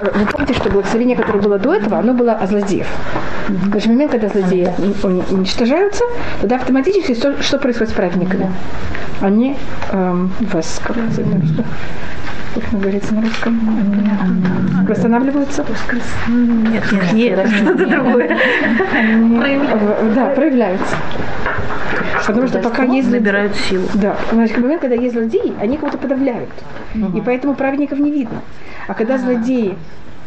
вы помните, что благословение, которое было до этого, оно было о злодеев. В же момент, когда злодеи уничтожаются, тогда автоматически что, что происходит с праведниками? Они эм, вас, как как говорится на русском? Восстанавливаются? Нет, нет, нет, что-то другое. Да, проявляются. Потому что пока есть... Набирают силу. Да. Значит, момент, когда есть злодеи, они кого-то подавляют. И поэтому праведников не видно. А когда злодеи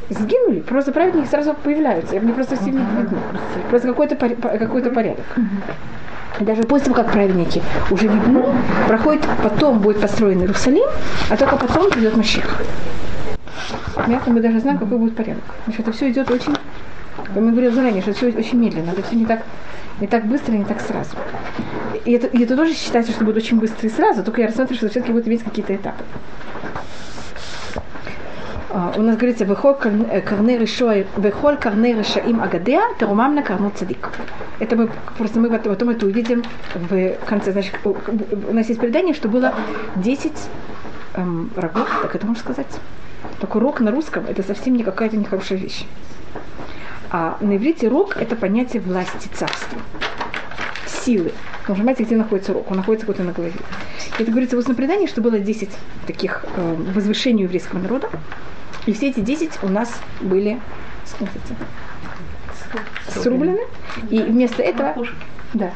сгинули, просто праведники сразу появляются. Я мне просто сильно видно. Просто какой-то какой порядок. Даже после того, как праведники уже видны, проходит, потом будет построен Иерусалим, а только потом придет Машех. Понятно, мы даже знаем, какой будет порядок. Значит, это все идет очень, мы говорили заранее, что все очень медленно, это все не так, не так быстро, не так сразу. И это, и это тоже считается, что будет очень быстро и сразу, только я рассматриваю, что все-таки будет иметь какие-то этапы. Uh, у нас говорится, «Вехоль карней решаим агадеа, терумам на карну цадик». Это мы просто мы потом, это увидим в конце. Значит, у нас есть предание, что было 10 эм, рогов, так это можно сказать. Только рог на русском это совсем не какая-то нехорошая вещь. А на иврите рог это понятие власти царства, силы. Что понимаете, где находится рог? Он находится вот на голове. Это говорится в устном предании, что было 10 таких э, возвышений еврейского народа. И все эти 10 у нас были смотрите, срублены. И вместо этого да,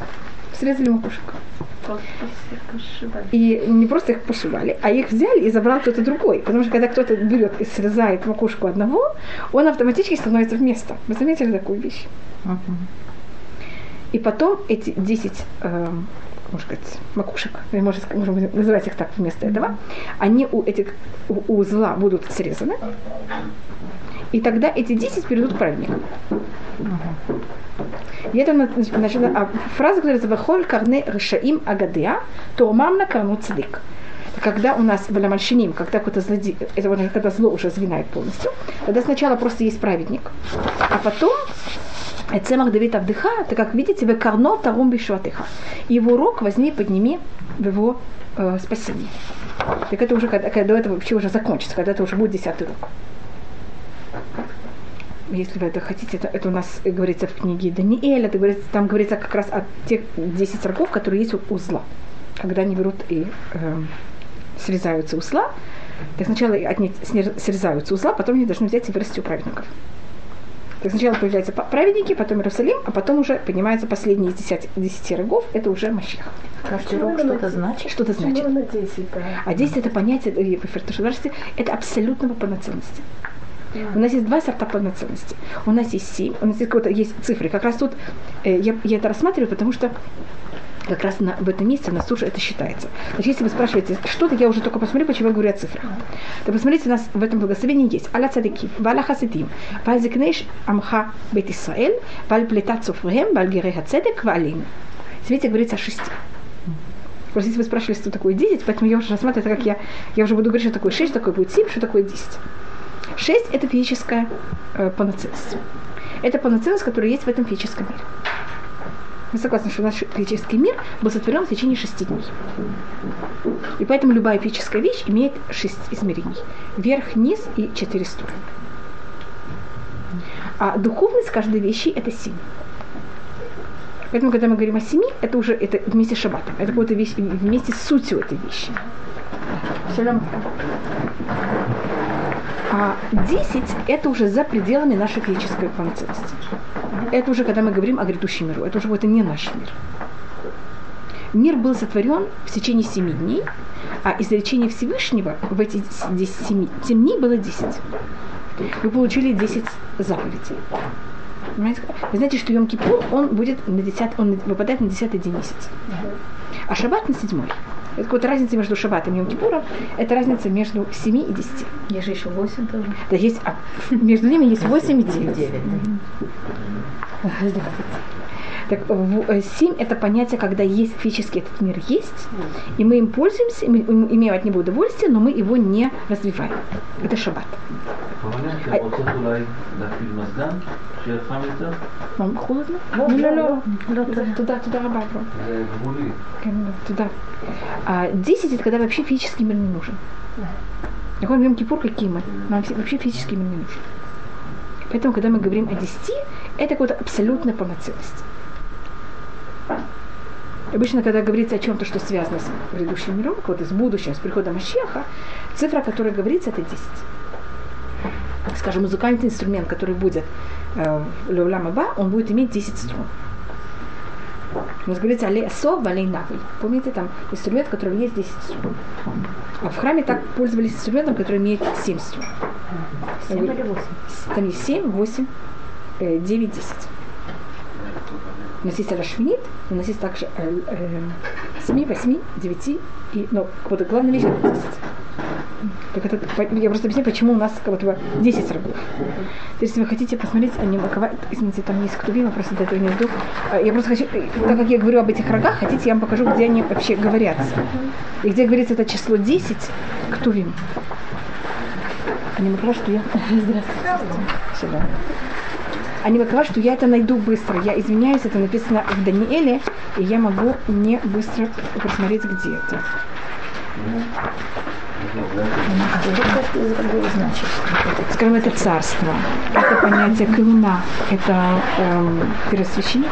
срезали макушек. И не просто их пошивали, а их взяли и забрал кто-то другой. Потому что когда кто-то берет и срезает макушку одного, он автоматически становится вместо. Вы заметили такую вещь? И потом эти 10 э, можно сказать, макушек, можно, можно называть их так вместо этого, они у этих у, узла будут срезаны, и тогда эти 10 перейдут к праведникам. И это значит, а фраза, которая называется «Вахоль карне решаим то мамна карну цадик». Когда у нас в Ламальшиним, когда какой-то злодей, это когда зло уже звенает полностью, тогда сначала просто есть праведник, а потом Цемах Давид Авдыха, это как видите, вы карно тарум бишуатыха. Его рог возьми, подними в его э, спасение. Так это уже, когда, когда этого вообще уже закончится, когда это уже будет десятый рог. Если вы это хотите, это, это у нас говорится в книге Даниэля, это говорится, там говорится как раз о тех 10 рогов, которые есть у зла. Когда они берут и э, срезаются узла, так сначала от них срезаются узла, потом они должны взять и вырасти у праведников. Так сначала появляются праведники, потом Иерусалим, а потом уже поднимаются последние из десяти, десяти рогов, это уже Машех. Каждый рог что-то значит? Что-то значит. 10, да. А 10 это понятие, э, это абсолютного полноценности. У нас есть два сорта полноценности. У нас есть семь, у нас есть, какой-то, есть цифры. Как раз тут э, я, я это рассматриваю, потому что как раз на, в этом месте на суше это считается. Значит, если вы спрашиваете что-то, я уже только посмотрю, почему я говорю о цифрах. То посмотрите, у нас в этом благословении есть Аля цадики, валя хасидим, валь зикнеш амха бет Исраэль, валь плета цуфрем, валь гереха цедек, валим. Видите, говорится о шести. Просто если вы спрашивали, что такое 10, поэтому я уже рассматриваю, это как я, я уже буду говорить, что такое 6, что такое будет 7, что такое 10. 6 – это физическая э, полноценность. Это полноценность, которая есть в этом физическом мире. Мы согласны, что наш физический мир был сотворен в течение шести дней. И поэтому любая физическая вещь имеет шесть измерений. Верх, низ и четыре стороны. А духовность каждой вещи – это семь. Поэтому, когда мы говорим о семи, это уже это вместе с шаббатом. Это какая-то вещь вместе с сутью этой вещи. А 10 – это уже за пределами нашей физической полноценности. Это уже когда мы говорим о грядущем миру. Это уже это не наш мир. Мир был сотворен в течение семи дней, а изречение Всевышнего в эти 10, 7, 7 дней было 10. Вы получили 10 заповедей. Вы знаете, что Йом-Кипур, он будет на 10, он выпадает на 10 день месяца. А Шаббат на 7. Это какая-то разница между Шаббатом и Йом-Кипуром. Это разница между 7 и 10. Есть же еще 8 тоже. Да, есть, а, между ними есть 8 и 9. 9 так, в, э, семь – это понятие, когда есть физически этот мир есть, и мы им пользуемся, мы имеем от него удовольствие, но мы его не развиваем. Это шаббат. А Вам холодно? Ну, ну, ну, туда, туда, Рабабру. Э, туда. А 10 это когда вообще физический мир не нужен. Такой Йом Кипур, какие мы? Нам вообще физический мир не нужен. Поэтому, когда мы говорим о 10, это какая-то абсолютная полноценность. Обычно, когда говорится о чем-то, что связано с предыдущим миром, вот с будущим, с приходом Ащеха, цифра, которая говорится, это 10. Скажем, музыкальный инструмент, который будет э, Леулам Аба, он будет иметь 10 струн. У нас говорится алей асо, алей навы. Помните, там инструмент, в котором есть 10 струн. А в храме так пользовались инструментом, который имеет 7 струн. 7 или 8? Там есть 7, 8, 9, 10. У нас есть Рашминит, у нас есть также 7, 8, 9 и, ну, вот главная вещь это 10. Так это, я просто объясню, почему у нас как бы 10 рогов. Если вы хотите посмотреть, они извините, там есть ктубим, я просто до этого не жду. Я просто хочу, так как я говорю об этих рогах, хотите, я вам покажу, где они вообще говорятся. И где говорится это число 10, ктубим. Они говорят, что я... Здравствуйте. Сюда. Они говорят, что я это найду быстро. Я извиняюсь, это написано в Даниэле, и я могу не быстро посмотреть, где это. Скажем, это царство, это понятие клуна, это эм, первосвященник,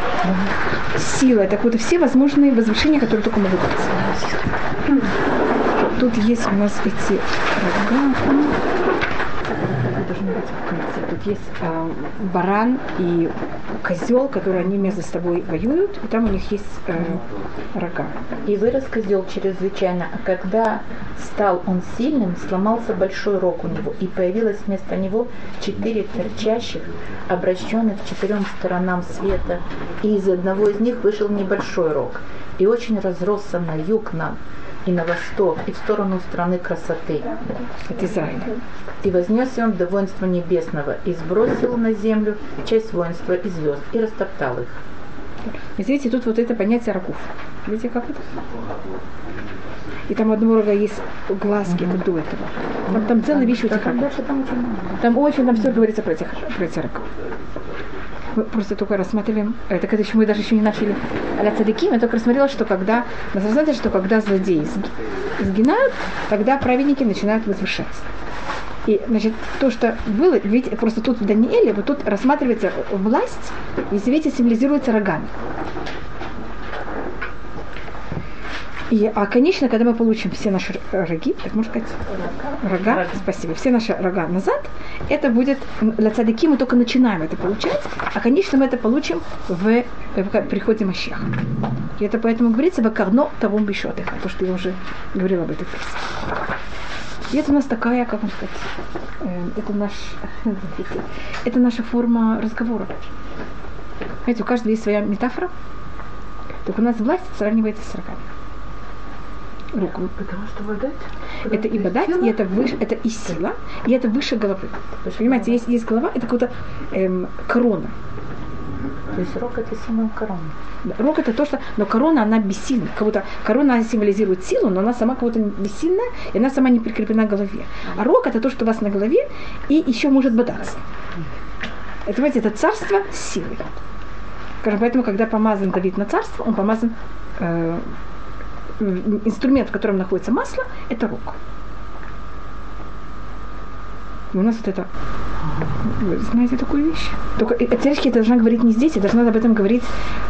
сила, это какие-то все возможные возвышения, которые только могут быть. Тут есть у нас эти рога должны быть в конце. Тут есть э, баран и козел, которые они между собой воюют, и там у них есть э, рога. И вырос козел чрезвычайно, а когда стал он сильным, сломался большой рог у него, и появилось вместо него четыре торчащих, обращенных к четырем сторонам света, и из одного из них вышел небольшой рог, и очень разросся на юг нам, и на восток, и в сторону страны красоты. Это Израиль. И вознесся он до воинства небесного, и сбросил на землю часть воинства и звезд, и растоптал их. И видите, тут вот это понятие раков. Видите, как это? И там у одного рога есть глазки, mm-hmm. это до этого. Там, там целая вещь у этих рогов. Там очень, там все говорится про этих, про этих рогов мы просто только рассматриваем, это когда еще мы даже еще не начали аля цадиким, я только рассмотрела, что когда, на самом деле, что когда злодеи сгинают, тогда праведники начинают возвышаться. И, значит, то, что было, видите, просто тут в Данииле, вот тут рассматривается власть, и, видите, символизируется рогами. И, а, конечно, когда мы получим все наши роги, так можно сказать, рога, рога. спасибо, все наши рога назад, это будет, для цадыки мы только начинаем это получать, а, конечно, мы это получим в, в приходе Мащеха. И это поэтому говорится, в карно того бишотых, то, что я уже говорила об этой фразе. И это у нас такая, как вам сказать, э, это наш, это наша форма разговора. Знаете, у каждого есть своя метафора. Так у нас власть сравнивается с рогами руку. Потому что бодать? Это и бодать, и это выше, это и сила, и это выше головы. Понимаете, есть, есть голова, это какая-то эм, корона. То есть рог это символ короны. Рог это то, что... Но корона, она бессильна. Как будто корона она символизирует силу, но она сама как будто бессильная, и она сама не прикреплена к голове. А рог это то, что у вас на голове, и еще может бодаться. Это, понимаете, это царство с силой. Скажем, поэтому, когда помазан Давид на царство, он помазан э, инструмент, в котором находится масло, это рог. И у нас вот это... Вы знаете такую вещь? Только теоретически я должна говорить не здесь, я должна об этом говорить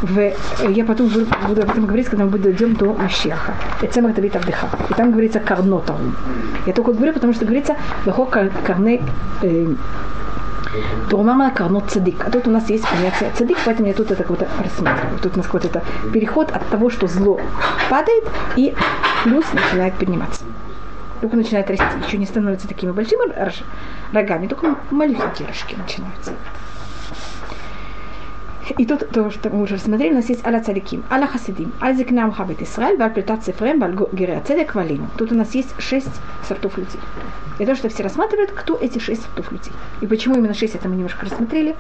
в... Я потом буду, об этом говорить, когда мы дойдем до Машеха. Это самое Давид Авдыха. И там говорится карнотом. Я только говорю, потому что говорится Бехо карне э, Турмама карнот цадик. А тут у нас есть понятие цадик, поэтому я тут это как-то рассматриваю. Тут у нас какой-то переход от того, что зло падает, и плюс начинает подниматься. Только начинает расти. Еще не становится такими большими рогами, только маленькие рожки начинаются. И тут то, что мы уже рассмотрели, у нас есть аля цадиким, аля хасидим, аль зикнам хабет Исраэль, валь плетат цифрем, валь гирея цедек валину. Тут у нас есть шесть сортов людей. И то, что все рассматривают, кто эти шесть сортов людей. И почему именно шесть, это мы немножко рассмотрели.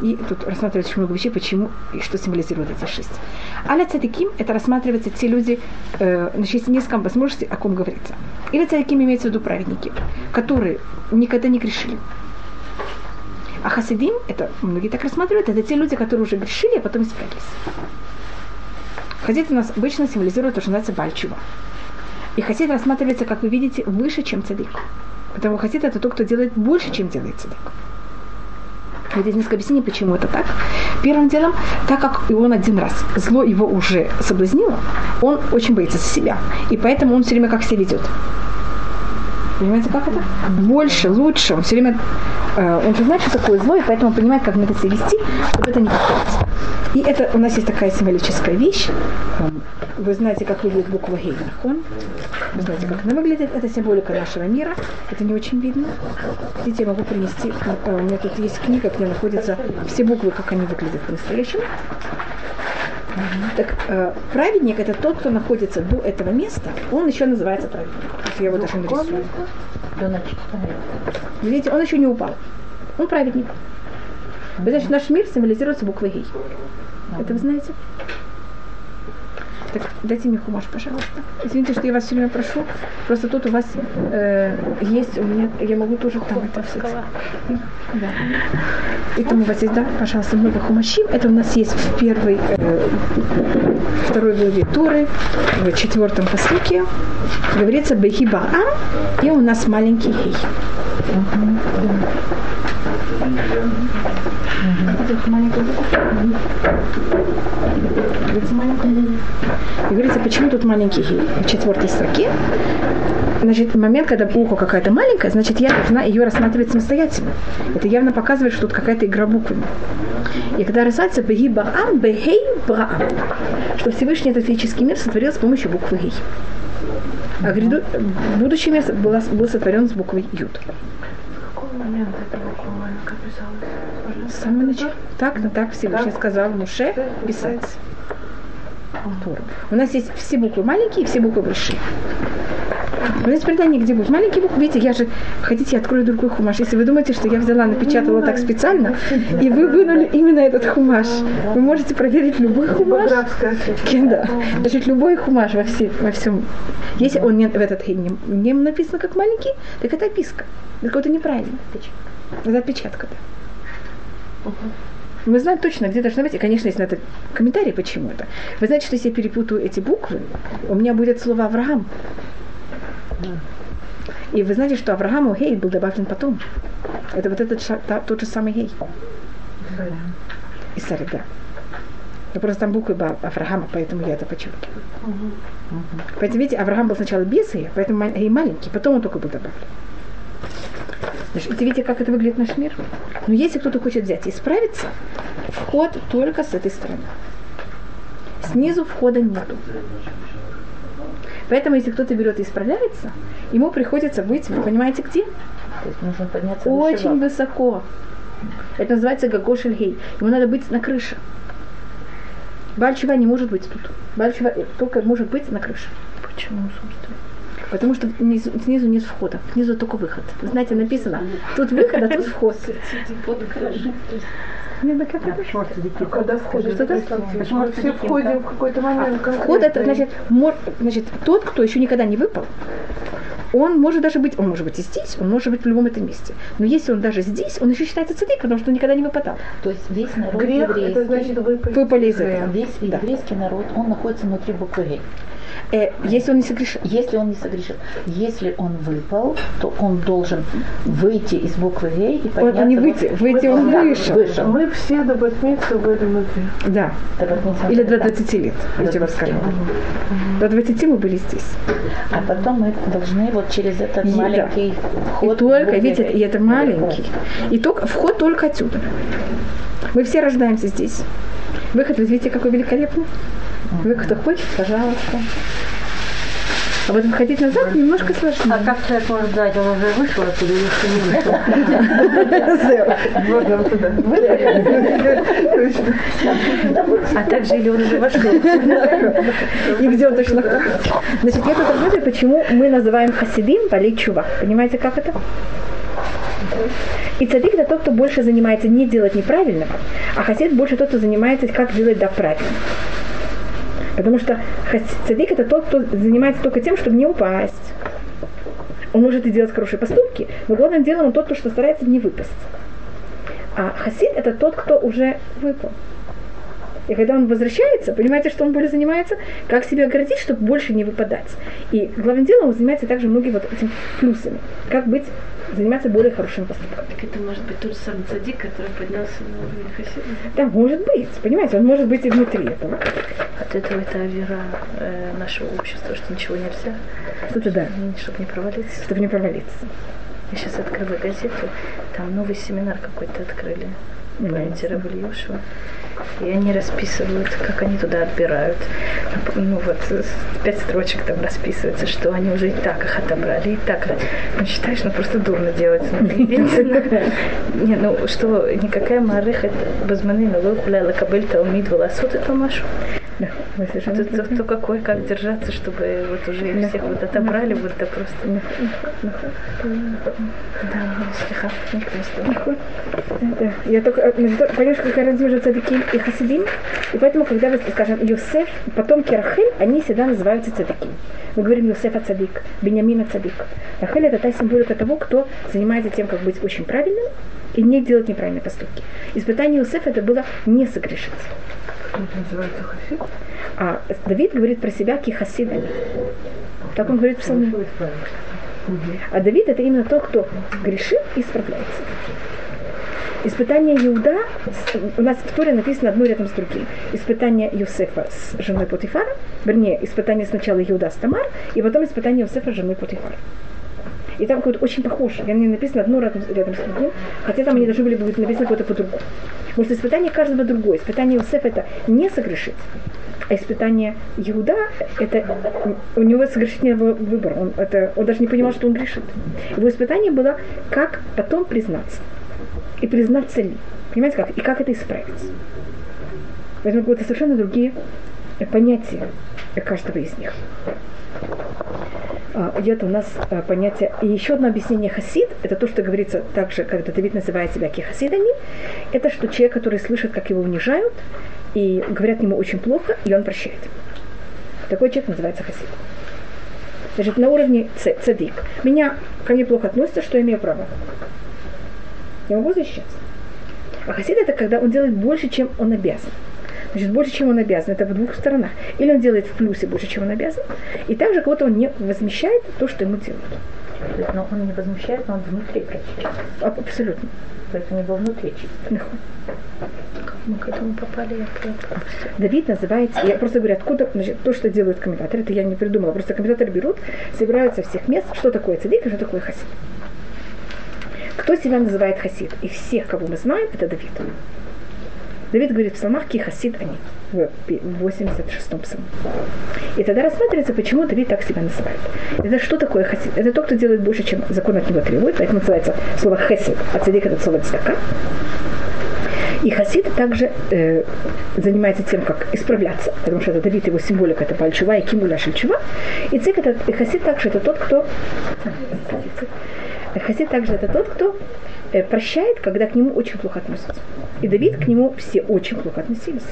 И тут рассматривается очень много вещей, почему и что символизирует эти шесть. Аля цадиким, это рассматриваются те люди, э, значит, есть несколько возможностей, о ком говорится. Или цадиким имеется в виду праведники, которые никогда не грешили а хасидим, это многие так рассматривают, это те люди, которые уже грешили, а потом исправились. Хасид у нас обычно символизирует то, что называется бальчува. И хасид рассматривается, как вы видите, выше, чем цадик. Потому хасид это тот, кто делает больше, чем делает цадик. Вот здесь несколько объяснений, почему это так. Первым делом, так как он один раз, зло его уже соблазнило, он очень боится за себя. И поэтому он все время как себя ведет. Понимаете, как это? Больше, лучше. Он все время, э, он же знает, что такое зло, и поэтому понимает, как надо себя вести, чтобы это не повторится. И это у нас есть такая символическая вещь. Эм, вы знаете, как выглядит буква Гей, нахон? Вы знаете, как она выглядит. Это символика нашего мира. Это не очень видно. Видите, я могу принести. Э, у меня тут есть книга, где находятся все буквы, как они выглядят по-настоящему. Так э, праведник это тот, кто находится до этого места, он еще называется праведник. Я его даже нарисую. Видите, он еще не упал. Он праведник. Значит, наш мир символизируется буквой Гей. Это вы знаете? Так дайте мне хумаш, пожалуйста. Извините, что я вас все время прошу. Просто тут у вас э, есть, у меня, я могу тоже там это все. Да. И там у вас есть, да, пожалуйста, много хумашим. Это у нас есть в первой, э, второй главе Туры, в четвертом посылке. Говорится Бехиба Ам, и у нас маленький хей. И говорится, почему тут маленький хей в четвертой строке? Значит, момент, когда ухо какая-то маленькая, значит, я должна ее рассматривать самостоятельно. Это явно показывает, что тут какая-то игра буквами. И когда рассматривается беги баам, бегей браам, что Всевышний этот физический мир сотворил с помощью буквы гей. А гряду, будущий мир был, сотворен с буквой С самого начала. Так, ну так Всевышний сказал Муше писать. У нас есть все буквы маленькие и все буквы большие. У нас предание, где будут маленькие буквы. Видите, я же, хотите, я открою другой хумаш. Если вы думаете, что я взяла, напечатала так специально, и вы вынули именно этот хумаш, вы можете проверить любой хумаш. Да. Значит, любой хумаш во, все, во всем. Если он не, в этот не, не написан как маленький, так это описка. Это неправильно. Это отпечатка. Да. Мы знаем точно, где должно быть. И, конечно, есть на это комментарий, почему это. Вы знаете, что если я перепутаю эти буквы, у меня будет слово Авраам. И вы знаете, что Аврааму Гей был добавлен потом. Это вот этот тот же самый Гей. И Сари, да. Но просто там буквы Авраама, поэтому я это подчеркиваю. Поэтому, видите, Авраам был сначала без Гея, поэтому Гей маленький, потом он только был добавлен. Значит, видите, как это выглядит наш мир? Но если кто-то хочет взять и исправиться, вход только с этой стороны. Снизу входа нету. Поэтому, если кто-то берет и исправляется, ему приходится быть, вы понимаете, где? То есть нужно подняться Очень высоко. Это называется Гагошельгей. Ему надо быть на крыше. Бальчева не может быть тут. Бальчева только может быть на крыше. Почему, собственно? Потому что снизу, снизу нет входа, снизу только выход. Вы знаете, написано, тут выход, а тут вход. Когда входишь, мы все входим в какой-то момент. А вход это значит, мор, значит, тот, кто еще никогда не выпал, он может даже быть, он может быть и здесь, он может быть в любом этом месте. Но если он даже здесь, он еще считается цадик, потому что он никогда не выпадал. То есть весь народ Грех, еврейский, это значит выпали, выпали из этого. весь Да. еврейский народ, он находится внутри буквы. Э, если он не согрешил. Если он не согрешил, если он выпал, то он должен выйти из буквы Г и Он, подняться. он не выйти, выйти он Да, вышел. вышел. Мы все до Батмитсу были внутри. Да. Не Или до да. 20 лет, я До тебе 20. скажу. До 20 мы были здесь. А потом мы должны вот через этот И- да. маленький И вход. только, в букве видите, и это маленький. И только, вход только отсюда. Мы все рождаемся здесь. Выход, вы видите, какой великолепный. Вы кто хочет, пожалуйста. А вот выходить назад немножко сложнее. А как человек может знать, он уже вышел оттуда или еще не вышел? Вот туда. Точно. А также или он уже вошел? И где он точно. Значит, я тут работаю, почему мы называем хасидим балей чува. Понимаете, как это? И цадик это тот, кто больше занимается не делать неправильного, а хасид больше тот, кто занимается, как делать да правильно. Потому что цадик это тот, кто занимается только тем, чтобы не упасть. Он может и делать хорошие поступки, но главным делом он тот, кто что старается не выпасть. А хасид это тот, кто уже выпал. И когда он возвращается, понимаете, что он более занимается? Как себя оградить, чтобы больше не выпадать. И главным делом он занимается также многими вот этими плюсами. Как быть заниматься более хорошим поступком. Так это может быть тот же самый цадик, который поднялся на уровень хасида? Да, может быть, понимаете, он может быть и внутри этого. От этого это вера э, нашего общества, что ничего нельзя, Что-то да, чтобы не провалиться. чтобы не провалиться. Я сейчас открыла газету, там новый семинар какой-то открыли. Равы Ильюшева. И они расписывают, как они туда отбирают. Ну вот, пять строчек там расписывается, что они уже и так их отобрали, и так. Ну, считаешь, ну просто дурно делать. Ну, не, ну что никакая марыха базманы но вы хуляла кабель талмид волосут это машу. Да, вы совершенно Тут то, правы. то какой, как держаться, чтобы вот уже их всех вот отобрали, вот это просто. Да, ну, слегка, не красиво. Да. Я только ну, то- понимаешь, какая разница между цадиким и хасидим. И поэтому, когда вы, скажем, Юсеф, потомки Рахель, они всегда называются цадиким. Мы говорим Юсефа цадик, Бениамина цадик. Рахель это та символика того, кто занимается тем, как быть очень правильным и не делать неправильные поступки. Испытание Юсефа это было не согрешить. Называется хасид. А Давид говорит про себя кихасид. Так он говорит в псалме. А Давид это именно тот, кто грешит и исправляется. Испытание Иуда, у нас в Торе написано одно рядом с другим. Испытание Юсефа с женой Потифара, вернее, испытание сначала Иуда с Тамар, и потом испытание Юсефа с женой Потифара. И там какое-то очень похоже. Я не написано одно рядом, рядом с другим, хотя там они должны были быть написано какое-то по-другому. Потому что испытание каждого другое. Испытание Юсефа это не согрешить. А испытание Иуда, это у него согрешить выбора. Он, это, он даже не понимал, что он грешит. Его испытание было, как потом признаться. И признаться ли. Понимаете, как? И как это исправить. Поэтому какие-то совершенно другие понятия каждого из них. А, Идет у нас а, понятие, и еще одно объяснение хасид, это то, что говорится также, когда Давид называет себя кихасидами, это что человек, который слышит, как его унижают, и говорят ему очень плохо, и он прощает. Такой человек называется хасид. Значит, на уровне цадик. Меня ко мне плохо относятся, что я имею право. Я могу защищаться. А хасид это когда он делает больше, чем он обязан. Значит, больше, чем он обязан, это в двух сторонах. Или он делает в плюсе больше, чем он обязан, и также кого-то он не возмещает то, что ему делают. Но он не возмущает, но он внутри прочищает. А- Абсолютно. То есть у него внутри чисто. Мы к этому попали, я просто... Давид называется, я просто говорю, откуда, значит, то, что делают комментаторы, это я не придумала, просто комментаторы берут, собираются со всех мест, что такое цадик что такое хасид. Кто себя называет хасид? И всех, кого мы знаем, это Давид. Давид говорит в псалмах, ки хасид они, в пи- в 86-м псалме. И тогда рассматривается, почему Давид так себя называет. Это что такое хасид? Это тот, кто делает больше, чем закон от него требует, поэтому называется слово хесед, а цадик это слово цдака. И хасид также э, занимается тем, как исправляться, потому что это Давид, его символика, это Бальчува и Кимуля Шельчува. И цик это, и хасид также это тот, кто... Хасид также это тот, кто прощает, когда к нему очень плохо относятся. И Давид к нему все очень плохо относились.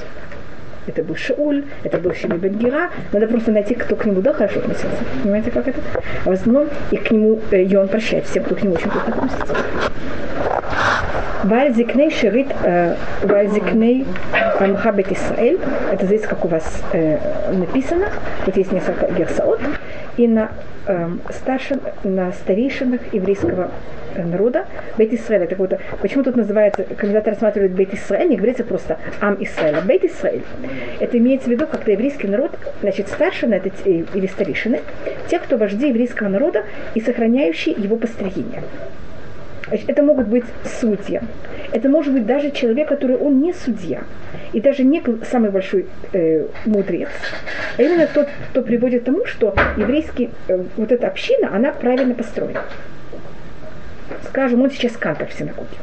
Это был Шауль, это был Шими Бенгера. Надо просто найти, кто к нему да, хорошо относился. Понимаете, как это? А в основном и к нему, э, и он прощает всем, кто к нему очень плохо относится. Вальзикней шерит э, Вальзикней Амха Бет Исраэль. Это здесь, как у вас э, написано. Тут есть несколько герсаот. И на эм, старшин, на старейшинах еврейского э, народа Бейт Исраэль. Это какой-то, почему тут называется, когда рассматривают Бейт Исраэль, не говорится просто Ам Исраэля. Бейт Исраэль. Это имеется в виду, когда еврейский народ, значит, старшины это, те- или старейшины, те, кто вожди еврейского народа и сохраняющие его построение. Значит, это могут быть судья. Это может быть даже человек, который он не судья. И даже не самый большой э, мудрец. А именно тот, кто приводит к тому, что еврейский, э, вот эта община, она правильно построена. Скажем, он сейчас кантор в синагоге.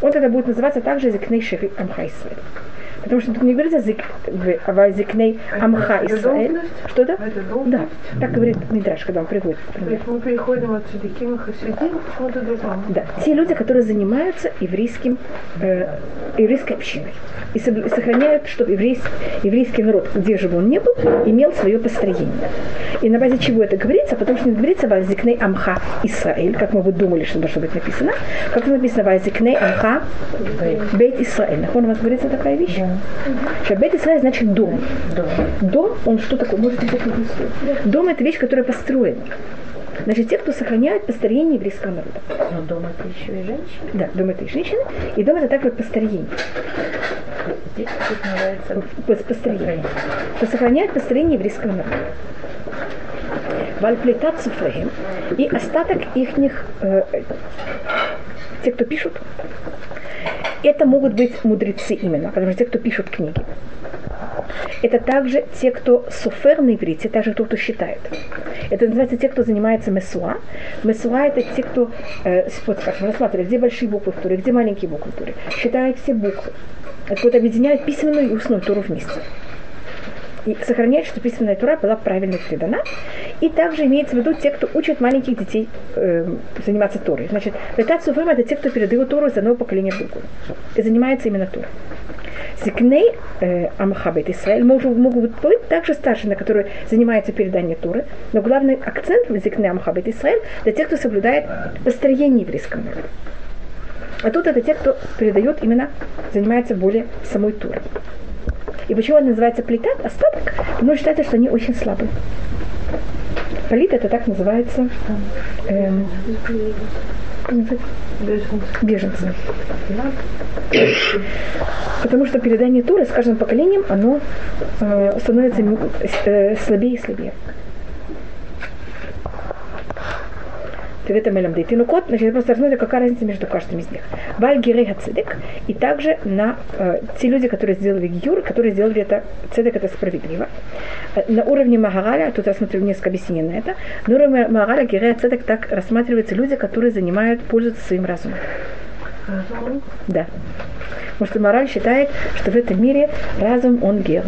Он тогда будет называться также Зикней Шери Амха Исраэль. Потому что тут не говорится зик, в- а Зикней Амха Исраэль. Что да? Да, так говорит Мидраш, когда он приводит То есть мы переходим от Садиким и Хасидим к чему-то другому. Да, те люди, которые занимаются еврейским, э, еврейской общиной. И сохраняют, чтобы еврейский, еврейский народ, где же бы он ни был, имел свое построение. И на базе чего это говорится? Потому что не говорится «Вазикней Амха Исраэль», как мы бы думали, что должно быть написано. Как написано «Вазикней Амха Бейт Исраэль». Нахон у вас говорится такая вещь? Что Бейт Исраэль значит дом. Дом, он что такое? Взять на Дом это вещь, которая построена. Значит, те, кто сохраняют построение еврейского народа. Но дом это еще и женщины. Да, дом это и женщины, и дом это также построение. Здесь тут называется Пос- Построение. Кто сохраняет построение еврейского народа. Вальплетат суфрехем и остаток их, э, те, кто пишут, это могут быть мудрецы именно, потому что те, кто пишут книги. Это также те, кто суфер на иврите, также тот, кто считает. Это называется те, кто занимается месуа. Месуа это те, кто, э, вот, скажем, рассматривает, где большие буквы в Туре, где маленькие буквы в Туре, считает все буквы. Это вот объединяет письменную и устную Туру вместе и сохраняет, что письменная тура была правильно передана. И также имеется в виду те, кто учат маленьких детей э, заниматься Торой. Значит, летацию время это те, кто передает Тору из одного поколения в другое. И занимается именно Торой. Зикней э, Амхабет Исраэль могут, могут быть также старшины, которые занимаются переданием Туры, но главный акцент в Зикней Амхабет Исраэль для тех, кто соблюдает построение еврейского народа. А тут это те, кто передает именно, занимается более самой Турой. И почему он называется плитат, остаток? Потому что считается, что они очень слабые. Полит это так называется эм, беженцы. Потому что передание Туры с каждым поколением, оно э, становится э, слабее и слабее. Тевета Мелям Дейтину кот, значит, просто рассмотрим, какая разница между каждым из них. Баль Гирей Цедек, и также на э, те люди, которые сделали Гиюр, которые сделали это, Цедек это справедливо. Э, на уровне Магараля, тут рассмотрим несколько объяснений на это, на уровне Магараля Гирей Цедек так рассматриваются люди, которые занимают, пользуются своим разумом. Да. Потому что мораль считает, что в этом мире разум он гер.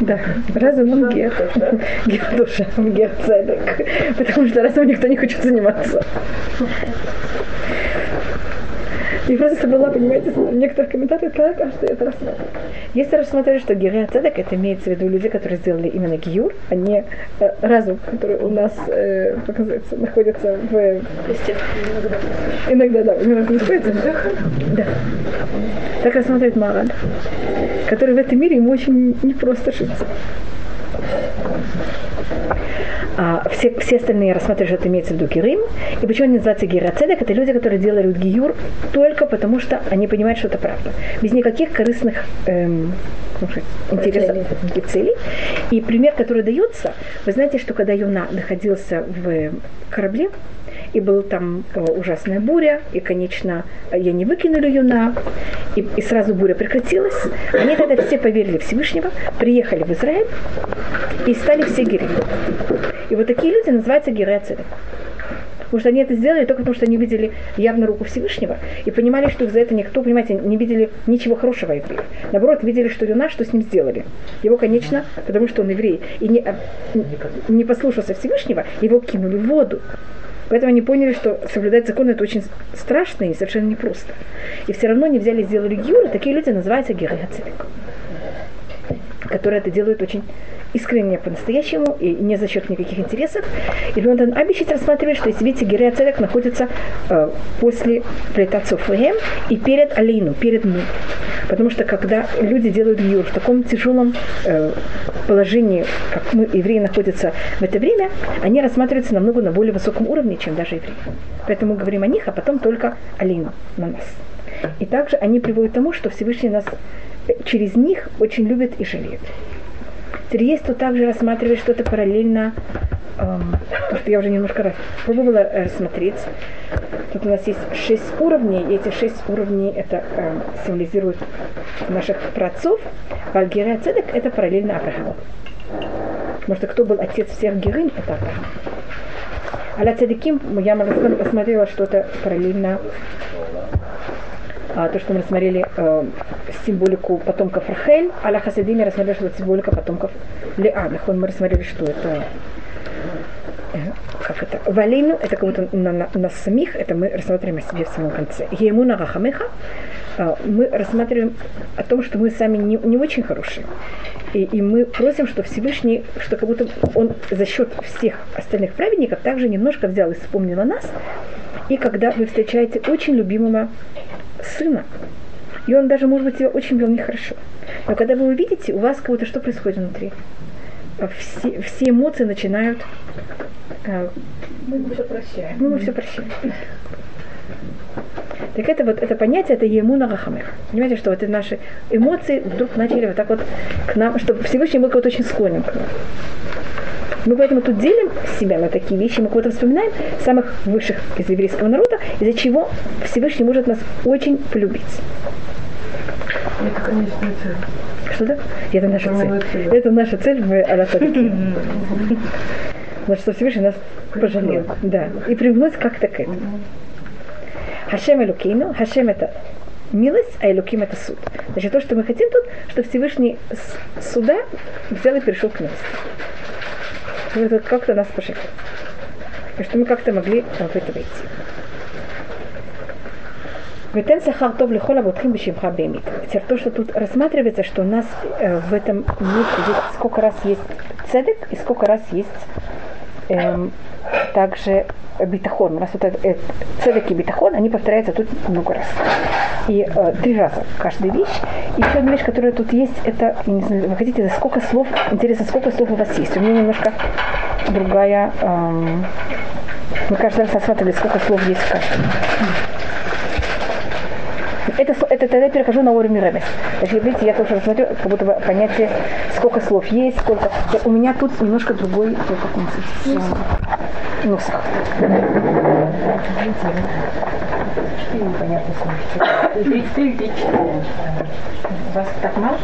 Да, разум он гер. Гер душа, гер. Потому что разум никто не хочет заниматься. И просто собрала, понимаете, некоторых комментаторов, как, а что это рассматривать. Если рассмотреть, что Герия Цедек, это имеется в виду люди, которые сделали именно Гиюр, а не э, разум, который у нас, э, как находится в... Иногда, да, иногда находится. Да. Так рассматривает Мараль, который в этом мире ему очень непросто житься. А все, все остальные рассматривают, что это имеется в виду Герим. И почему они называются Герацедек? Это люди, которые делают Гиюр только потому, что они понимают, что это правда. Без никаких корыстных эм, интересов и целей. И пример, который дается, вы знаете, что когда Юна находился в корабле, и была там э, ужасная буря, и, конечно, я не выкинули Юна, и, и сразу буря прекратилась. Они тогда все поверили Всевышнего, приехали в Израиль и стали все герои. И вот такие люди называются герои Потому что они это сделали только потому, что они видели явно руку Всевышнего и понимали, что за это никто, понимаете, не видели ничего хорошего евреев. Наоборот, видели, что Юна, что с ним сделали. Его, конечно, потому что он еврей, и не, не послушался Всевышнего, его кинули в воду. Поэтому они поняли, что соблюдать закон это очень страшно и совершенно непросто. И все равно не взяли и сделали гиюр, такие люди называются герои которые это делают очень искренне по-настоящему и не за счет никаких интересов. И Лондон Абичит рассматривает, что если видите, Герея Цедек находится э, после плетацию Флегем и перед Алейну, перед Му. Потому что когда люди делают гиюр в таком тяжелом э, положении, как мы, евреи, находятся в это время, они рассматриваются намного на более высоком уровне, чем даже евреи. Поэтому мы говорим о них, а потом только Алейну на нас. И также они приводят к тому, что Всевышний нас э, через них очень любит и жалеет. Тут также рассматривать что-то параллельно, эм, потому что я уже немножко раз пробовала рассмотреть. Тут у нас есть шесть уровней, и эти шесть уровней это э, символизируют наших праотцов. Вальгерия Цедек это параллельно Аврааму. Потому что кто был отец всех герынь, это Авраам. Аля Цедеким, я рассмотрела что-то параллельно а, то, что мы рассмотрели э, символику потомков Рахель, а Ля Хасидиме рассмотрели, что это символика потомков Леа. Мы рассмотрели, что это э, как это, валину, это как будто на, на, нас самих, это мы рассматриваем о себе в самом конце. Емуна Рахамеха, э, мы рассматриваем о том, что мы сами не, не очень хорошие. И, и мы просим, что Всевышний, что как будто он за счет всех остальных праведников также немножко взял и вспомнил о нас. И когда вы встречаете очень любимого сына, и он даже, может быть, себя очень вел нехорошо. Но когда вы увидите, у вас кого-то что происходит внутри? все, все эмоции начинают... э, Мы все прощаем. мы все прощаем. Так это вот это понятие, это емуна рахамер. Понимаете, что вот наши эмоции вдруг начали вот так вот к нам, что Всевышний мы кого-то очень склонен к нам. Мы поэтому тут делим себя на такие вещи, мы кого-то вспоминаем, самых высших из еврейского народа, из-за чего Всевышний может нас очень полюбить. Это конечная цель. Что да? Это наша цель. Это наша цель в Аллахе. Значит, что Всевышний нас пожалел. Да. И привносит как-то к этому. Хашем Элукейну. Хашем это милость, а Элуким это суд. Значит, то, что мы хотим тут, что Всевышний суда взял и перешел к милости. Это как-то нас пожалел. И что мы как-то могли в это войти. Ветен сахар тов лихол абутхим бешимха. Теперь то, что тут рассматривается, что у нас э, в этом есть сколько раз есть цедек и сколько раз есть эм, также битахон. У нас вот э, цедек и битахон, они повторяются тут много раз. И э, три раза каждая вещь. И еще одна вещь, которая тут есть, это, я не знаю, вы хотите, сколько слов, интересно, сколько слов у вас есть. У меня немножко другая, эм, мы каждый раз рассматривали, сколько слов есть в каждом это, это тогда я перехожу на уровень ремес. То видите, я тоже рассмотрю, как будто бы понятие, сколько слов есть, сколько. Я, у меня тут немножко другой, как он, ну, 34 непонятно слушайте. А, у Вас так мало?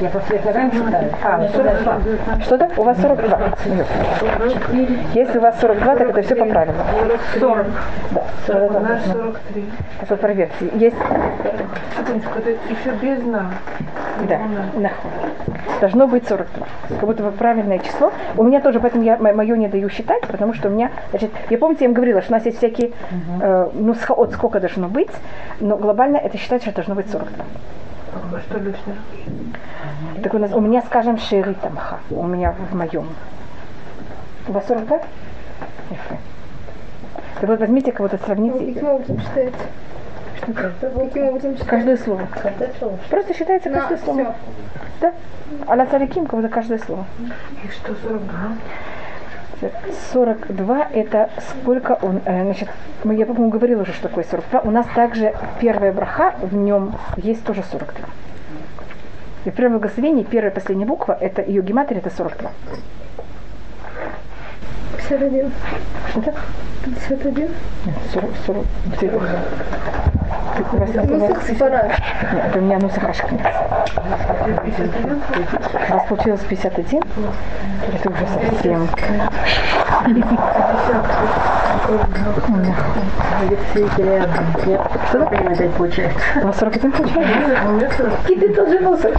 Я после этого раньше читаю. А, Что-то? У вас 42. Если у вас 42, так это все по правилам. 40. Да. 40. У нас 43. Это по версии. Есть... Еще без на. Да. На. Должно быть 42. Как будто бы правильное число. У меня тоже, поэтому я мое не даю считать, потому что у меня... Значит, я помните, я им говорила, что у нас есть всякие ну, сха- от сколько должно быть, но глобально это считается, что должно быть 42. А Что лишнее? Так у нас, у меня, скажем, шири тамха, у меня в моем. У вас 42? Ефе. Так вот возьмите кого-то, сравните. Каким образом считается? Каким образом считается? Каждое слово. Каждое слово. Просто считается каждое слово. Да. А на цариким будто каждое слово. И что 42? 42 это сколько он, э, значит, я, по-моему, говорила уже, что такое 42. У нас также первая браха, в нем есть тоже 42. И в первом благословении первая и последняя буква, это ее гематрия, это 42. 51. Что-то? 51. 40, 40. Ты- ты- у вас- Ну, сфара. Нет, это у меня нусах ашкнец. У вас получилось 51? Это уже совсем. Что такое опять получается? У вас 41 получается? У меня 40. И ты тоже носишь.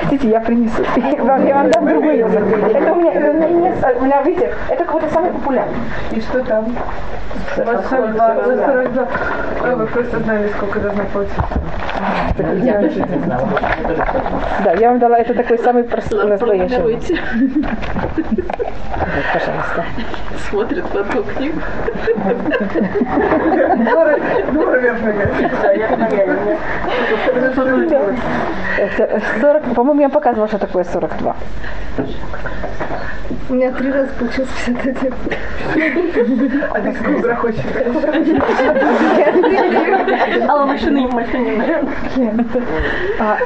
Хотите, я принесу. Вам- Я вам дам другой язык. Это у меня, у меня, нет, у меня, видите, это какой-то самый популярный. И что там? У вас 42. У вас 42. А, вы просто знали, сколько должно получиться. Я тоже не знала. Да, я вам дала, это такой самый простой настоящий. Пожалуйста. Смотрит в одну книгу. Это 40, по-моему, я показывала, что такое 42. У меня три раза получилось 51. А ты сколько хочешь? Алла машины машины. А.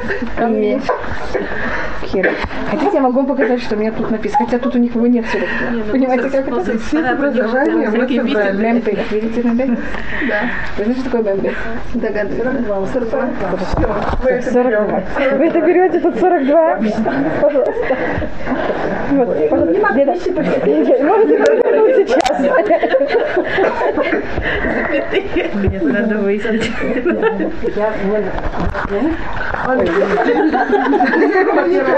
Кира, хотите, я могу вам показать, что у меня тут написано, хотя тут у них его нет 42. Понимаете, как это? Образование мы собрали. Мембе, видите, мембе? Да. Вы знаете, что такое мембе? Догадываюсь. 42. Мы это 42. Вы это берете, тут 42. Пожалуйста. Вот, пожалуйста. Можете вернуть сейчас. Нет, надо выяснить.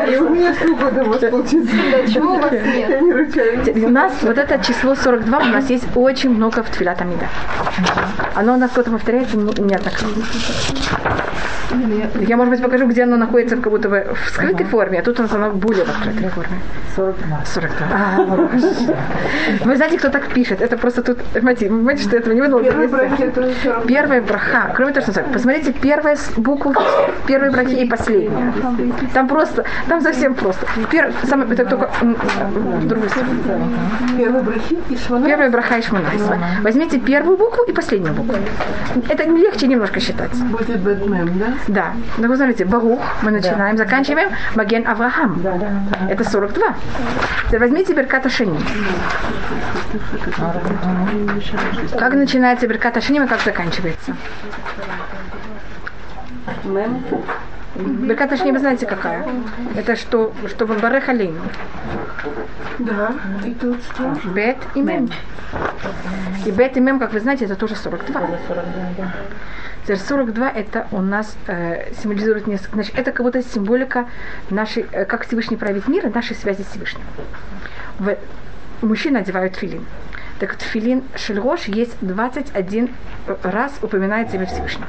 И у меня сколько у вас получится? Чего у вас нет? Я не ручаюсь. У нас вот это число 42, у нас есть очень много в Тфилат Амида. Оно у нас кто-то повторяется не- неоднократно. Я, может быть, покажу, где оно находится как будто бы в скрытой форме, а тут оно более в открытой форме. 42. 42. А, Вы знаете, кто так пишет? Это просто тут, понимаете, понимаете, что этого не выдало. Первый браке тоже 40. Первая браха. Кроме того, что посмотрите первую с- букву первой брахи и последнюю. Там просто, там совсем просто. Пер, самое, это только в другую сторону. Первый брахи и шмана. Первая браха и. Возьмите первую букву и последнюю букву. Это легче немножко считать. Будет Бэтмен, да? Да. Ну, вы смотрите, Барух мы начинаем, заканчиваем Маген Авраам. Это 42. Теперь возьмите Берката Шани. Как начинается Берката Шани и как заканчивается? Берката Шани вы знаете какая? Это что, что в Барех Алейну. Да. И тут что? Бет и Мем. И Бет и Мем, как вы знаете, это тоже 42. Теперь 42 это у нас э, символизирует несколько. Значит, это как будто символика нашей, э, как Всевышний правит мир, и нашей связи с Всевышним. В, мужчины одевают филин. Так вот, филин Шельрош есть 21 раз упоминается имя Всевышнего.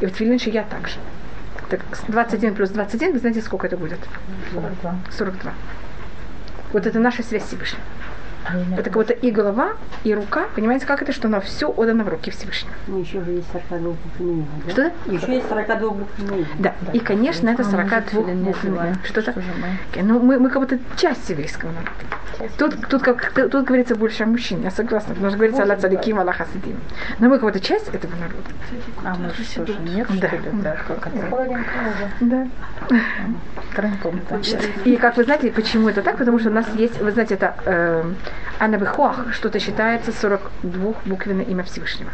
И вот филин Шия также. Так 21 плюс 21, вы знаете, сколько это будет? 42. 42. Вот это наша связь с Всевышним. Это как будто и голова, и рука. Понимаете, как это, что оно все отдано в руки Всевышнего. Ну, еще же есть 42 буквы имя, да? Что? Еще есть 42 буквы имя. Да. И, конечно, это 42 буквы. Что-то. Ну, мы, мы как будто часть еврейского народа. Тут, тут, как, тут говорится больше о мужчине, я согласна, потому что говорится Алла Цадиким, Аллах Хасидим. Но мы как будто часть этого народа. А мы же тоже нет, Да. что ли? Да, как это? Да. Значит. И как вы знаете, почему это так? Потому что у нас есть, вы знаете, это э, Анабихуах, что-то считается 42 буквенное имя Всевышнего.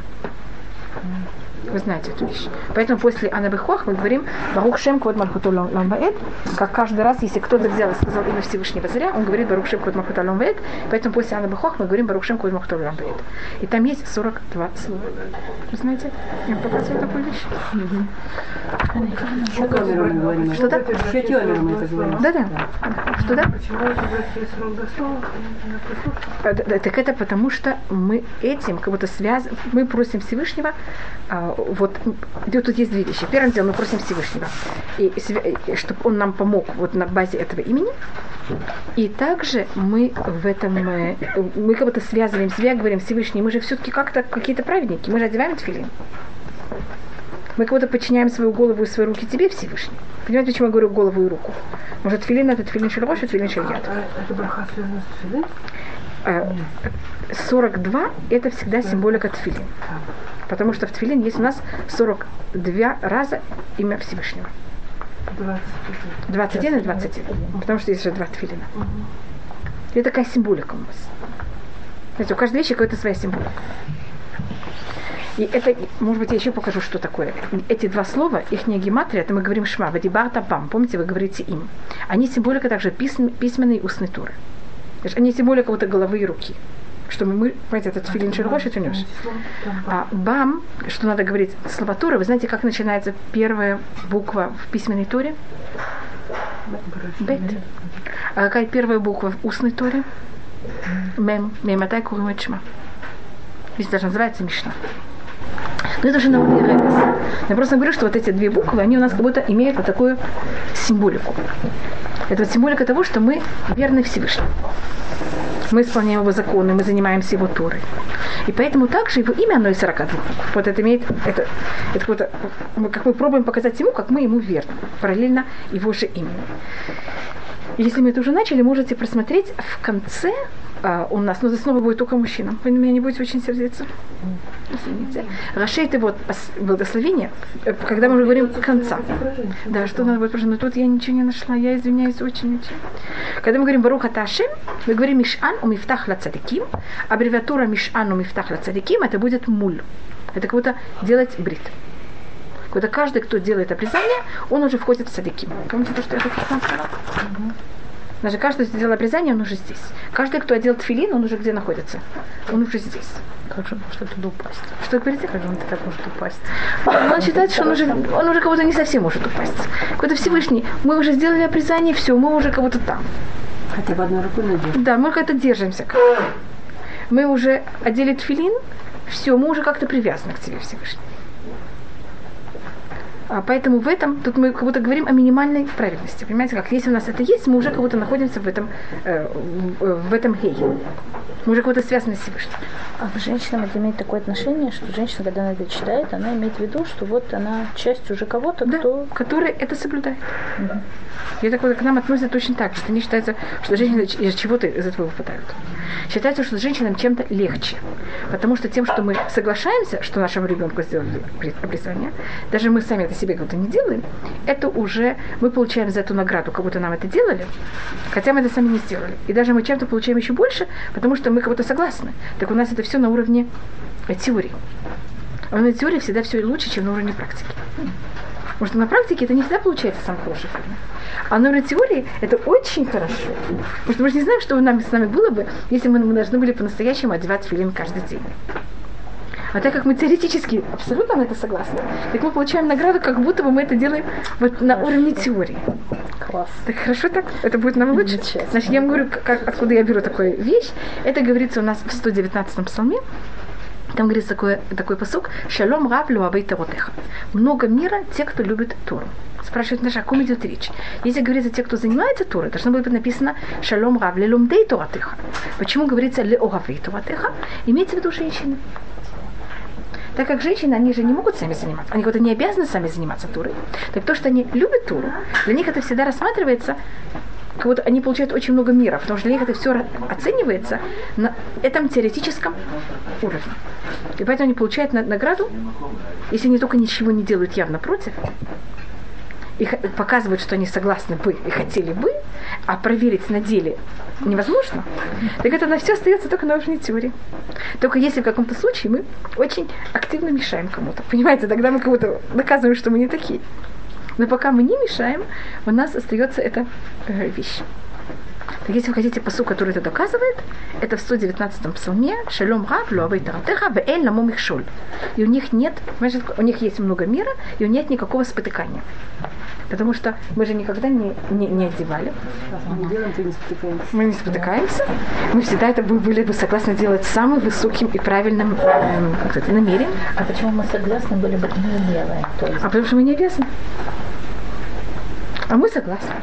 Вы знаете эту вещь. Поэтому после Анабихуах мы говорим Барух Шем Код Мархуту Ламбаэт, как каждый раз, если кто-то взял и сказал имя Всевышнего зря, он говорит Барух Шем Код Мархуту Ламбаэт, поэтому после Анабихуах мы говорим Барух Шем Код Мархуту Ламбаэт. И там есть 42 слова. Вы знаете? Я вам такую вещь. Еще Томеру мы говорим. Что да? Еще Томеру мы это говорим. Что да? Почему эти браки и 42 слова? А, да, да, Так это потому, что мы этим как будто связаны, мы просим Всевышнего, а, вот, тут есть две вещи. Первым делом мы просим Всевышнего, и, чтобы он нам помог вот на базе этого имени, и также мы в этом, э, мы как будто связываем себя, говорим Всевышний, мы же все-таки как-то какие-то праведники, мы же одеваем тфилин. Мы будто подчиняем свою голову и свои руки тебе, Всевышний. Понимаете, почему я говорю голову и руку? Может, тфилин это тфилин шельрош, тфилин шельяд. А это браха связана с филин? Э, 42 это всегда символика тфилин. Потому что в тфилин есть у нас 42 раза имя Всевышнего. 20. 21 и 21. Потому что есть же два тфилина. Это такая символика у нас. Знаете, у каждой вещи какая-то своя символика. И это, может быть, я еще покажу, что такое. Эти два слова, их гематрия, это мы говорим шма, вадибарта пам, помните, вы говорите им. Они символика также письм, письменной и устной туры. Они символика вот головы и руки. Что мы, понимаете, этот филин шергош и тунеш. А бам, что надо говорить слова Торы, вы знаете, как начинается первая буква в письменной Торе? Бет. А какая первая буква в устной Торе? Мем. Мематай курим шма. Здесь даже называется Мишна. Но это же на уровне Ребес. Я просто говорю, что вот эти две буквы, они у нас как будто имеют вот такую символику. Это вот символика того, что мы верны Всевышнему. Мы исполняем его законы, мы занимаемся его турой. И поэтому также его имя, оно из 42 букв. Вот это имеет, это, это какое-то, мы, как мы пробуем показать ему, как мы ему верны, параллельно его же имени. Если мы это уже начали, можете просмотреть в конце а, у нас, но это снова будет только мужчинам. Вы на меня не будете очень сердиться. Извините. Рашей это вот ос- благословение, э, когда мы говорим конца. Да, что надо будет, но тут я ничего не нашла, я извиняюсь очень-очень. Когда мы говорим Баруха Ташим, мы говорим Мишан у Мифтах ла цадиким, аббревиатура Мишан у Мифтах ла цадиким, это будет муль. Это как будто делать брит. Когда каждый, кто делает обрезание, он уже входит в садиким. Помните то, что я только сказала? Даже каждый, кто сделал обрезание, он уже здесь. Каждый, кто одел тфилин, он уже где находится? Он уже здесь. Как же может туда упасть? Что говорите? Как же он так может упасть? Он считает, что он уже, он уже как будто не совсем может упасть. Какой-то Всевышний. Мы уже сделали обрезание, все, мы уже как будто там. Хотя бы одной рукой надеть. Да, мы как-то держимся. Мы уже одели тфилин, все, мы уже как-то привязаны к тебе, Всевышний. А поэтому в этом, тут мы как будто говорим о минимальной правильности. Понимаете, как если у нас это есть, мы уже как будто находимся в этом, э, в, в этом гее. Мы уже как будто связаны с Всевышним. А к женщинам это имеет такое отношение, что женщина, когда она это читает, она имеет в виду, что вот она часть уже кого-то, да, кто... который это соблюдает. Угу. И это к нам относятся точно так же. Это не считается, что женщины из чего-то из этого выпадают. Считается, что женщинам чем-то легче. Потому что тем, что мы соглашаемся, что нашему ребенку сделали обрезание, даже мы сами это себе как-то не делаем, это уже мы получаем за эту награду, как будто нам это делали, хотя мы это сами не сделали. И даже мы чем-то получаем еще больше, потому что мы как будто согласны. Так у нас это все на уровне теории. А на теории всегда все лучше, чем на уровне практики. Потому что на практике это не всегда получается самый хороший формат. А на теории это очень хорошо. Потому что мы же не знаем, что у нас с нами было бы, если мы, мы должны были по-настоящему одевать филин каждый день. А так как мы теоретически абсолютно на это согласны, так мы получаем награду, как будто бы мы это делаем вот на уровне теории. Класс. Так хорошо так? Это будет нам лучше? Значит, я вам говорю, как, откуда я беру такую вещь. Это говорится у нас в 119-м псалме. Там говорится такой, такой посук «Шалом раб луавей таротеха». Много мира те, кто любит Тору. Спрашивает Наша, о ком идет речь? Если говорится те, кто занимается Торой, должно быть написано «Шалом рав лелумдей торатеха». Почему говорится «леоравей торатеха»? Имеется в виду женщины. Так как женщины, они же не могут сами заниматься, они как-то не обязаны сами заниматься Турой. Так то, что они любят Туру, для них это всегда рассматривается как будто они получают очень много мира, потому что для них это все оценивается на этом теоретическом уровне. И поэтому они получают награду, если они только ничего не делают явно против, и показывают, что они согласны бы и хотели бы, а проверить на деле невозможно, так это на все остается только на уровне теории. Только если в каком-то случае мы очень активно мешаем кому-то. Понимаете, тогда мы кого-то доказываем, что мы не такие. Но пока мы не мешаем, у нас остается эта э, вещь. Так если вы хотите посу, который это доказывает, это в 119-м псалме «Шалом раб, луавей таратеха, веэль ламом их шоль». И у них нет, у них есть много мира, и у них нет никакого спотыкания. Потому что мы же никогда не, не, не одевали. Мы делаем, то не спотыкаемся. Мы не спотыкаемся. Мы всегда это были бы согласны делать самым высоким и правильным э, как это, намерением. А почему мы согласны были бы не делаем? А потому что мы не обязаны. А мы согласны.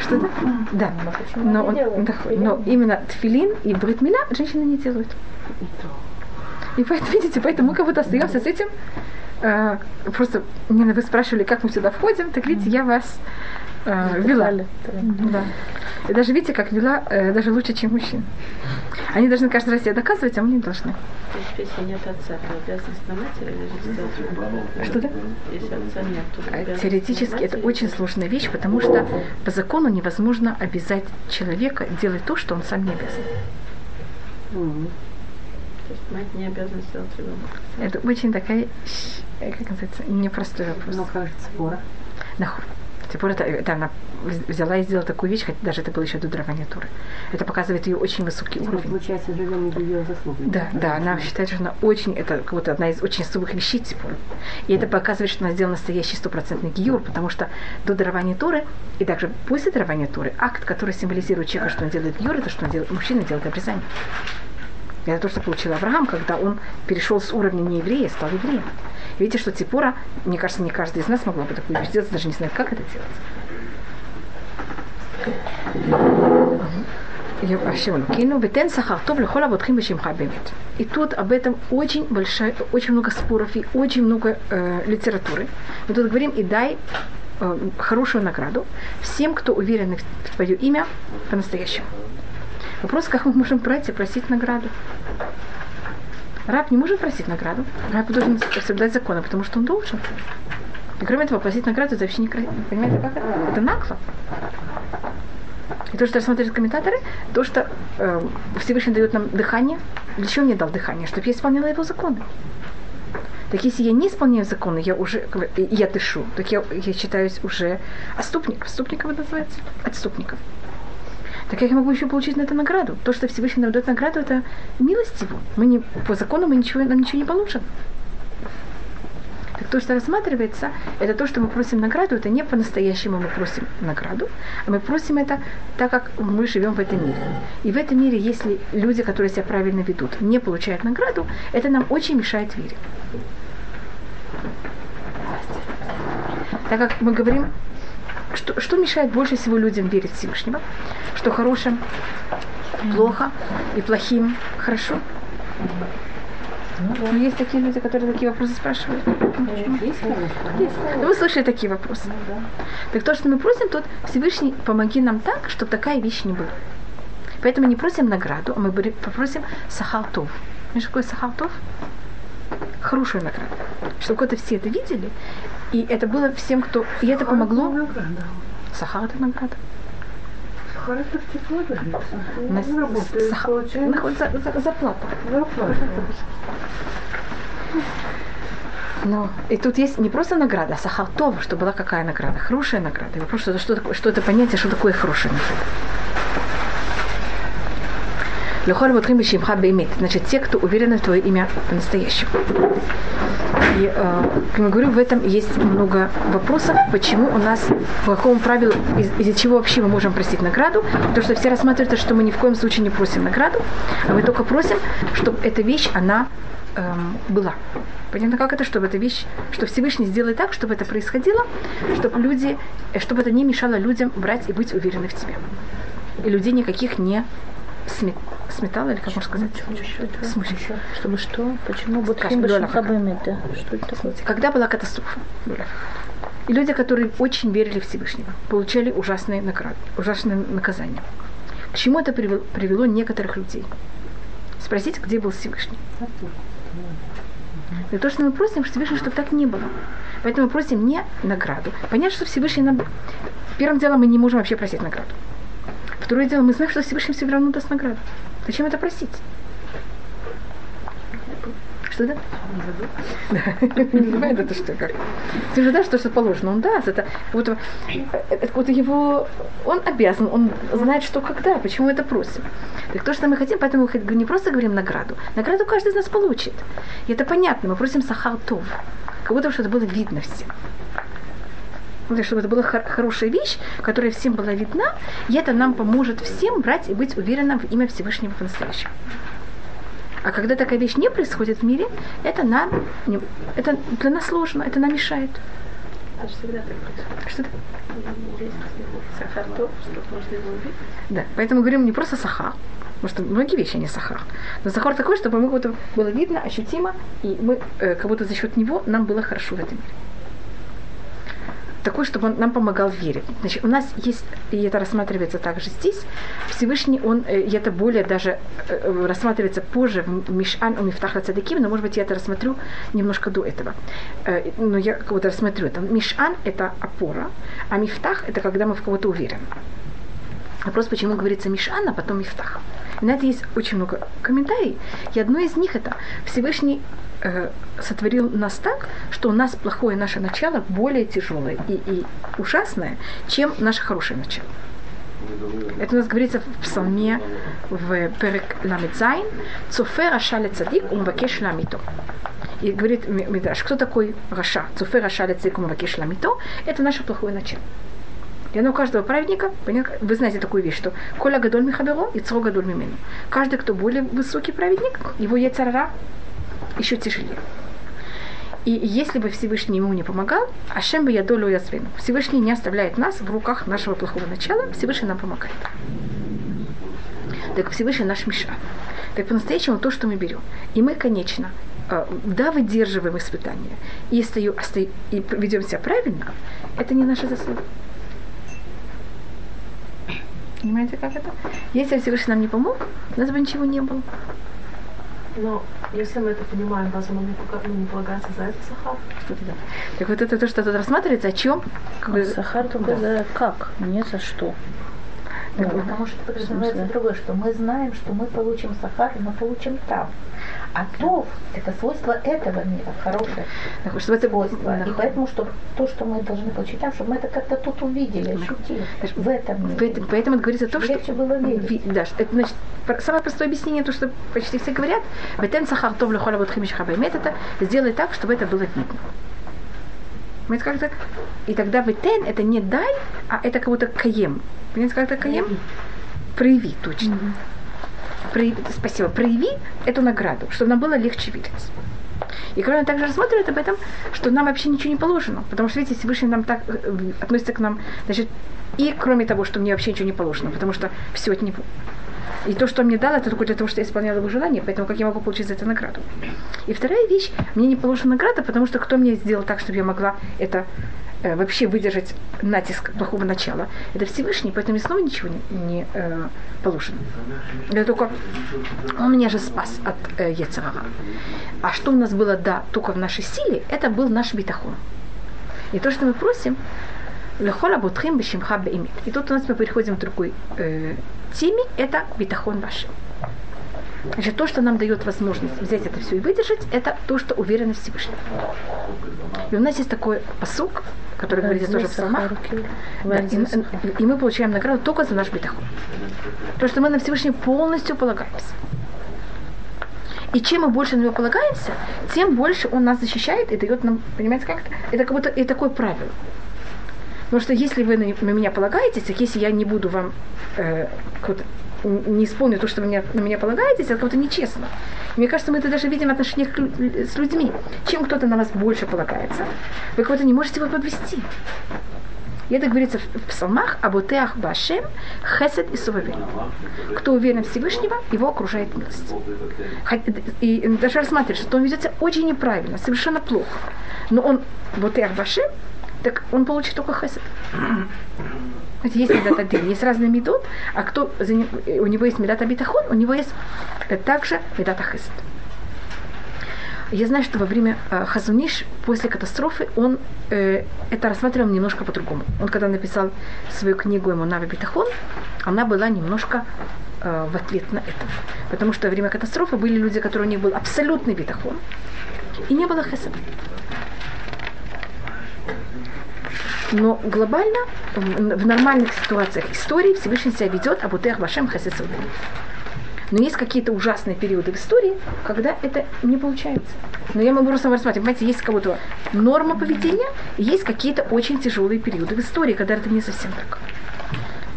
Что да? Да. Но, он, да, но именно тфилин и бритмиля женщины не делают. И поэтому, видите, поэтому мы как будто остаемся с этим. Э, просто не вы спрашивали, как мы сюда входим, так видите, я вас э, вела. Да. И даже видите, как вела э, даже лучше, чем мужчин. Они должны каждый раз себе доказывать, а мы не должны. Если нет отца, то обязанность на матери или Что да? Если отца нет, то а Теоретически это очень сложная вещь, потому что по закону невозможно обязать человека делать то, что он сам не обязан. Mm-hmm. То есть мать не обязана сделать ребенка. Это очень такая, как называется, непростой вопрос. Но как же спора? Нахуй. Теперь это, это она взяла и сделала такую вещь, хотя даже это было еще до дарования Туры. Это показывает ее очень высокий ну, уровень. Получается, живем не ее заслугой. Да, да, она считает, что она очень, это как будто одна из очень особых вещей типа. И это показывает, что она сделала настоящий стопроцентный гиюр, потому что до дарования Туры и также после дарования Туры акт, который символизирует человека, что он делает гиюр, это что он делает, мужчина делает обрезание. Это то, что получил Авраам, когда он перешел с уровня нееврея, стал евреем. Видите, что Типура, мне кажется, не каждый из нас могла бы такую вещь сделать, даже не знает, как это делать. И тут об этом очень большая, очень много споров и очень много э, литературы. Мы тут говорим и дай э, хорошую награду всем, кто уверен в твое имя по-настоящему. Вопрос, как мы можем пройти, просить награду. Раб не может просить награду. Раб должен соблюдать законы, потому что он должен. И кроме этого, просить награду это вообще не красиво. Понимаете, как это? Это нагло. И то, что рассматривают комментаторы, то, что э, Всевышний дает нам дыхание. Для чего мне дал дыхание? Чтобы я исполняла его законы. Так если я не исполняю законы, я уже, я дышу, так я, я считаюсь уже отступником. Отступником это называется? Отступником. Так как я могу еще получить на это награду? То, что Всевышний нам дает награду, это милость его. Мы не, по закону мы ничего, нам ничего не получим. Так то, что рассматривается, это то, что мы просим награду, это не по-настоящему мы просим награду, а мы просим это так, как мы живем в этом мире. И в этом мире, если люди, которые себя правильно ведут, не получают награду, это нам очень мешает вере. Так как мы говорим, что, что мешает больше всего людям верить в Всевышнего? Что хорошим плохо и плохим хорошо? Ну, есть такие люди, которые такие вопросы спрашивают. Ну, вы слышали такие вопросы. Так то, что мы просим, тут Всевышний помоги нам так, чтобы такая вещь не была. Поэтому не просим награду, а мы попросим сахалтов. Знаешь, такое сахалтов? Хорошую награду. Чтобы вот все это видели, и это было всем, кто... И это помогло... Сахар это награда. Сахар- получается. ну, вот за- за- Зарплата. Но и тут есть не просто награда, а сахалтов, что была какая награда, хорошая награда. И вопрос, что, что, такое- что это понятие, что такое хорошая награда. Лехор вот Шимха Беймит. Значит, те, кто уверены в твое имя по-настоящему. И, э, как я говорю, в этом есть много вопросов, почему у нас, по какому правилу, из- из-за чего вообще мы можем просить награду. То, что все рассматривают, что мы ни в коем случае не просим награду, а мы только просим, чтобы эта вещь, она эм, была. Понятно, как это, чтобы эта вещь, что Всевышний сделает так, чтобы это происходило, чтобы люди, э, чтобы это не мешало людям брать и быть уверены в тебе. И людей никаких не сме- сметало, или как можно сказать? Смущало. Чтобы что? Почему Лёля Башинхабаймет? Что это такое? Когда была катастрофа? И люди, которые очень верили в Всевышнего, получали ужасные награды, ужасные наказания. К чему это привело, привело некоторых людей? Спросите, где был Всевышний. И то, что мы просим, Всевышний, чтобы так не было. Поэтому мы просим не награду. Понятно, что Всевышний нам... Первым делом мы не можем вообще просить награду. Второе дело, мы знаем, что Всевышний все равно даст награду. Зачем это просить? Что да? Не понимает это что как? Ты же дашь то, что положено. Он даст. Это как будто, это как будто его... Он обязан, он знает, что когда, почему это просим. Так то, что мы хотим, поэтому мы не просто говорим награду. Награду каждый из нас получит. И это понятно. Мы просим сахалтов. Как будто что это было видно всем. Есть, чтобы это была хор- хорошая вещь, которая всем была видна, и это нам поможет всем брать и быть уверенным в имя Всевышнего по-настоящему. А когда такая вещь не происходит в мире, это нам, это для нас сложно, это нам мешает. Это же всегда так происходит. Что сахар то, что можно его увидеть. Да, поэтому говорим не просто сахар, потому что многие вещи не сахар. Но сахар такой, чтобы будто было видно, ощутимо, и мы э, как будто за счет него нам было хорошо в этом мире. Такой, чтобы он нам помогал верить. Значит, у нас есть, и это рассматривается также здесь, Всевышний, он, э, и это более даже э, рассматривается позже в Мишан у Мифтаха Цадыким, но, может быть, я это рассмотрю немножко до этого. Э, Но я кого-то рассмотрю это. Мишан – это опора, а Мифтах – это когда мы в кого-то уверены. Вопрос, почему говорится משען, а потом מבטח. И на это есть очень много комментариев. И одно из них это Всевышний э, сотворил нас так, что у нас плохое наше начало более тяжелое и, и ужасное, чем наше хорошее начало. Это у нас говорится в псалме в פרק ל״ז «צופה רשע לצדיק ומבקש להמיתו». И говорит Ми- Мидраш, кто такой רשע? צופה רשע לצדיק ומבקש להמיתו. Это наше плохое начало. И оно у каждого праведника, вы знаете такую вещь, что Коля Гадоль Михаберо и Цро Гадоль Мимену. Каждый, кто более высокий праведник, его яйцарара еще тяжелее. И если бы Всевышний ему не помогал, Ашем бы я долю язвину. Всевышний не оставляет нас в руках нашего плохого начала, Всевышний нам помогает. Так Всевышний наш Миша. Так по-настоящему то, что мы берем. И мы, конечно, э, да, выдерживаем испытания и, стою, остаю- и ведем себя правильно, это не наша заслуга. Понимаете, как это? Если Всевышний нам не помог, у нас бы ничего не было. Но если мы это понимаем, разве нам ну, не полагается за это сахар? Да. Так вот это то, что тут рассматривается, о чем? Как бы- Сахар только за как, не за что. Так вот. Потому что подразумевается другое, что мы знаем, что мы получим сахар, но получим там. А тов – это свойство этого мира, хорошее Так, чтобы это было- свойство. И поэтому, чтобы то, что мы должны получить там, чтобы мы это как-то тут увидели, ощутили в этом мире. Поэтому, поэтому это говорится то, что... Легче было верить. Да, что это значит, самое простое объяснение, то, что почти все говорят, «Бетен сахар тов лехола вот химишха баймет» это сделай так, чтобы это было видно. Как это? И тогда бетен это не дай, а это как будто каем. Понимаете, как это каем? Прояви, точно. Прояви, спасибо. Прояви эту награду, чтобы нам было легче видеть. И Коран также рассматривает об этом, что нам вообще ничего не положено. Потому что, видите, Всевышний нам так э, относится к нам, значит, и кроме того, что мне вообще ничего не положено, потому что все от него. И то, что он мне дал, это только для того, что я исполняла его желание, поэтому как я могу получить за это награду. И вторая вещь, мне не положена награда, потому что кто мне сделал так, чтобы я могла это э, вообще выдержать натиск плохого начала. Это Всевышний, поэтому мне снова ничего не, не э, положено. Это только он меня же спас от э, Ецарага. А что у нас было, да, только в нашей силе, это был наш битахон. И то, что мы просим, Лехола Бутхим Бешимха Беимит. И тут у нас мы переходим к другой э, теме, это битахон ваш. Значит, то, что нам дает возможность взять это все и выдержать, это то, что уверенность в Всевышнем. И у нас есть такой посук, который говорится тоже в псалмах. Да, и, и мы получаем награду только за наш битахон. То, что мы на Всевышнем полностью полагаемся. И чем мы больше на него полагаемся, тем больше он нас защищает и дает нам, понимаете, как это? Это как будто и такое правило. Потому что если вы на, на меня полагаетесь, так если я не буду вам э, не исполню то, что меня, на меня полагаетесь, это как-то нечестно. Мне кажется, мы это даже видим в отношениях с людьми. Чем кто-то на вас больше полагается, вы кого-то не можете его подвести. И это говорится в псалмах Абутеах Башем, Хесед и Сувавель. Кто уверен в Всевышнего, его окружает милость. И даже рассматривает, что он ведет себя очень неправильно, совершенно плохо. Но он Бутеах Башем, так он получит только Хесед. Есть медат один, есть разные медот, а кто у него есть медат абитахон, у него есть также медат ахест. Я знаю, что во время э, Хазуниш, после катастрофы, он э, это рассматривал немножко по-другому. Он когда написал свою книгу ему Нави Битахон, она была немножко э, в ответ на это. Потому что во время катастрофы были люди, которые у них был абсолютный битахон, и не было хеса. Но глобально, в нормальных ситуациях истории Всевышний себя ведет Абутех Вашем Хасесуд. Но есть какие-то ужасные периоды в истории, когда это не получается. Но я могу просто рассматривать, понимаете, есть кого-то норма поведения, есть какие-то очень тяжелые периоды в истории, когда это не совсем так.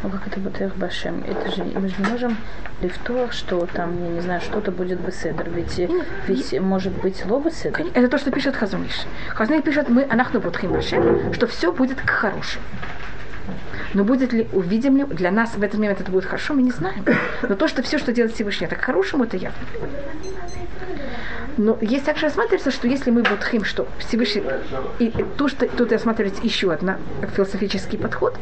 Ну как это будет их башем? Это же мы же не можем лифтовых, что там, я не знаю, что-то будет беседр. Ведь, ведь может быть ло беседр. Это то, что пишет Хазуниш. Хазуниш пишет, мы анахну будхим башем, что все будет к хорошему. Но будет ли, увидим ли, для нас в этот момент это будет хорошо, мы не знаем. Но то, что все, что делает Всевышний, это к хорошему, это явно. Но есть также рассматривается, что если мы будхим, что Всевышний, и то, что тут рассматривается еще один философический подход,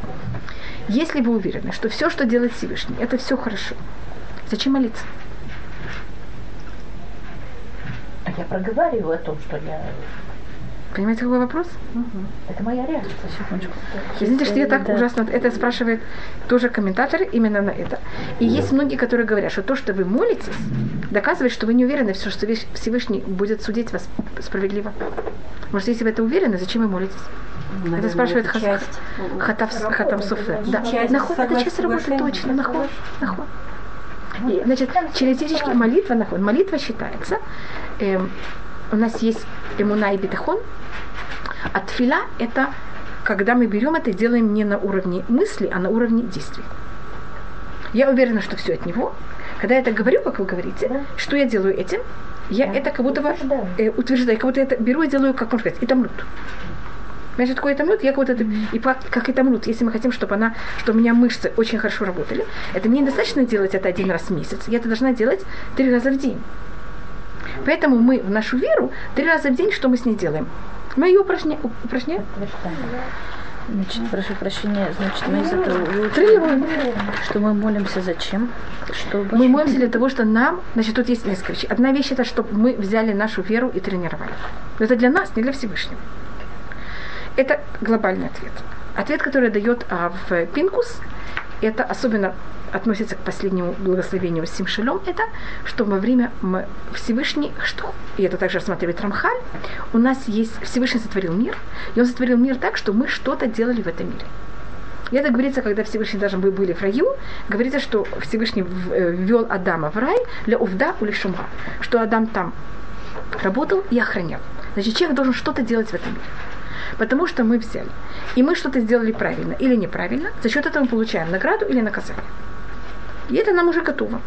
если вы уверены, что все, что делает Всевышний, это все хорошо, зачем молиться? А я проговариваю о том, что я Понимаете, какой вопрос? Угу. Это моя реакция, секундочку. Извините, что я так да. ужасно... Это спрашивает тоже комментаторы именно на это. И есть многие, которые говорят, что то, что вы молитесь, доказывает, что вы не уверены, все, что Всевышний будет судить вас справедливо. Может, если вы это уверены, зачем вы молитесь? Наверное, это спрашивает это хат, хатав, Хатам Суфер. Да. Наход, это часть работы, точно. Наход, наход. И, значит, через молитва, наход. Молитва считается, эм, у нас есть эмуна и бетахон, а тфила – это когда мы берем это и делаем не на уровне мысли, а на уровне действий. Я уверена, что все от него. Когда я это говорю, как вы говорите, да. что я делаю этим, я да. это как будто утверждаю. Э, утверждаю, как будто это беру и делаю, как можно сказать, и тамлют. Значит, такое тамлют, я как будто это, и как и тамлют, если мы хотим, чтобы она, чтобы у меня мышцы очень хорошо работали, это мне недостаточно делать это один раз в месяц, я это должна делать три раза в день. Поэтому мы в нашу веру три раза в день, что мы с ней делаем? Мы ее упражняем? Значит, прошу прощения, значит, мы из этого выучили, что мы молимся зачем? Чтобы... Мы молимся для того, что нам, значит, тут есть несколько вещей. Одна вещь это, чтобы мы взяли нашу веру и тренировали. Это для нас, не для Всевышнего. Это глобальный ответ. Ответ, который дает а, в Пинкус, это особенно относится к последнему благословению Симшелем, это что во время Всевышний, что, и это также рассматривает Рамхаль, у нас есть, Всевышний сотворил мир, и он сотворил мир так, что мы что-то делали в этом мире. И это говорится, когда Всевышний даже мы были в раю, говорится, что Всевышний э, ввел Адама в рай для увда шумра, что Адам там работал и охранял. Значит, человек должен что-то делать в этом мире. Потому что мы взяли. И мы что-то сделали правильно или неправильно, за счет этого мы получаем награду или наказание. И это нам уже готово.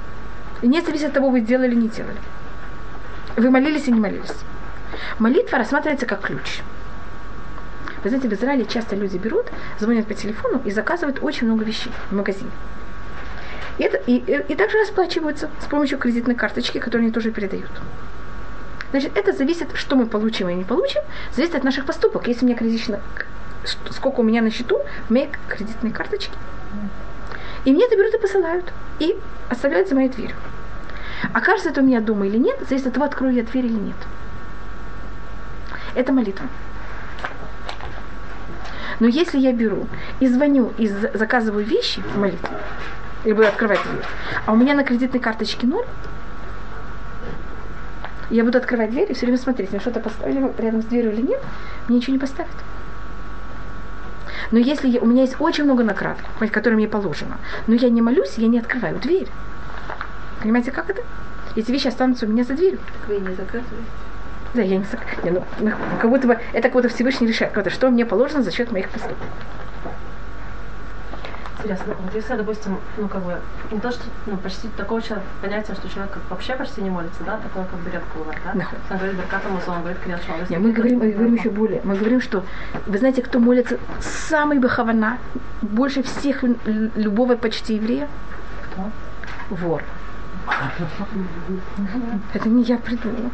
И не зависит от того, вы сделали или не делали. Вы молились и не молились. Молитва рассматривается как ключ. Вы знаете, в Израиле часто люди берут, звонят по телефону и заказывают очень много вещей в магазине. И, это, и, и, и также расплачиваются с помощью кредитной карточки, которую они тоже передают. Значит, это зависит, что мы получим и не получим, зависит от наших поступок. Если у меня кредитная, сколько у меня на счету, у меня кредитные карточки. И мне это берут и посылают. И оставляют за моей дверью. Окажется это у меня дома или нет, зависит от того, открою я дверь или нет. Это молитва. Но если я беру и звоню, и заказываю вещи в молитве, и буду открывать дверь, а у меня на кредитной карточке ноль, я буду открывать дверь и все время смотреть, мне что-то поставили рядом с дверью или нет, мне ничего не поставят. Но если я, у меня есть очень много наград, которые мне положено, но я не молюсь, я не открываю дверь. Понимаете, как это? Эти вещи останутся у меня за дверью. Так вы не заказываете? Да, я не, не ну, как будто бы это как будто Всевышний решает, как что мне положено за счет моих поступков. Интересно, вот если, допустим, ну как бы не то, что ну, почти такого человека, понятия, что человек вообще почти не молится, да, такое как бы редко бывает, да? Да. Он говорит Беркат Амазон, он говорит Крияшон. Нет, мы говорим, мы говорим еще более. Мы говорим, что вы знаете, кто молится самый бахавана, больше всех любого почти еврея? Кто? Вор. Это не я придумала.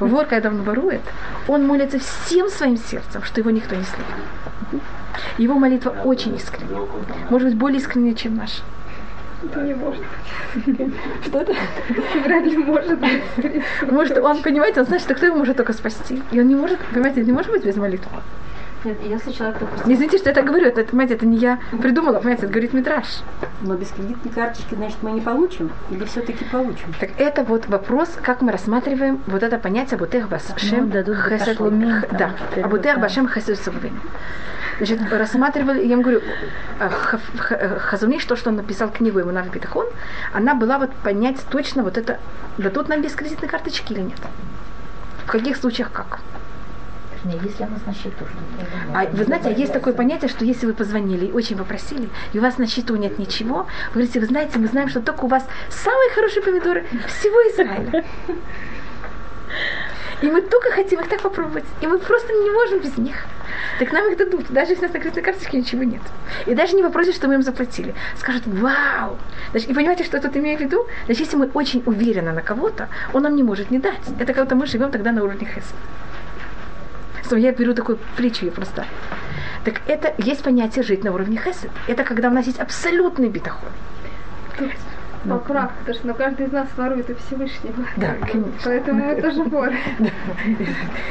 Вор, когда он ворует, он молится всем своим сердцем, что его никто не слышит. Его молитва очень искренняя. Может быть, более искренняя, чем наша. Это не может быть. Что это? Вряд ли может быть. Может, он, понимаете, он знает, что кто его может только спасти. И он не может, понимаете, не может быть без молитвы. Нет, если человек, допустим... Не извините, что я так говорю, это, понимаете, это не я придумала, понимаете, это говорит Митраж. Но без кредитной карточки, значит, мы не получим? Или все-таки получим? Так это вот вопрос, как мы рассматриваем вот это понятие Бутех Башем Хесед башламин, Да, там, а Бутех Башем Саввин. Значит, рассматривали, я им говорю, э, Ха- Хазуниш, то, что он написал книгу ему на Битахон, она была вот понять точно вот это, дадут нам без кредитной карточки или нет. В каких случаях как. Не, если она на счету, что А вы знаете, есть такое понятие, что если вы позвонили и очень попросили, и у вас на счету нет ничего, вы говорите, вы знаете, мы знаем, что только у вас самые хорошие помидоры всего Израиля. И мы только хотим их так попробовать. И мы просто не можем без них. Так нам их дадут, даже если у нас на кредитной карточке ничего нет. И даже не попросят, что мы им заплатили. Скажут, вау! Значит, и понимаете, что я тут имею в виду? Значит, если мы очень уверены на кого-то, он нам не может не дать. Это будто мы живем тогда на уровне Хеса. Что я беру такую притчу я просто. Так это есть понятие жить на уровне хесед. Это когда у нас есть абсолютный битахон. Поправка, потому что ну, каждый из нас ворует у Всевышнего. Да, конечно. Поэтому мы тоже воры.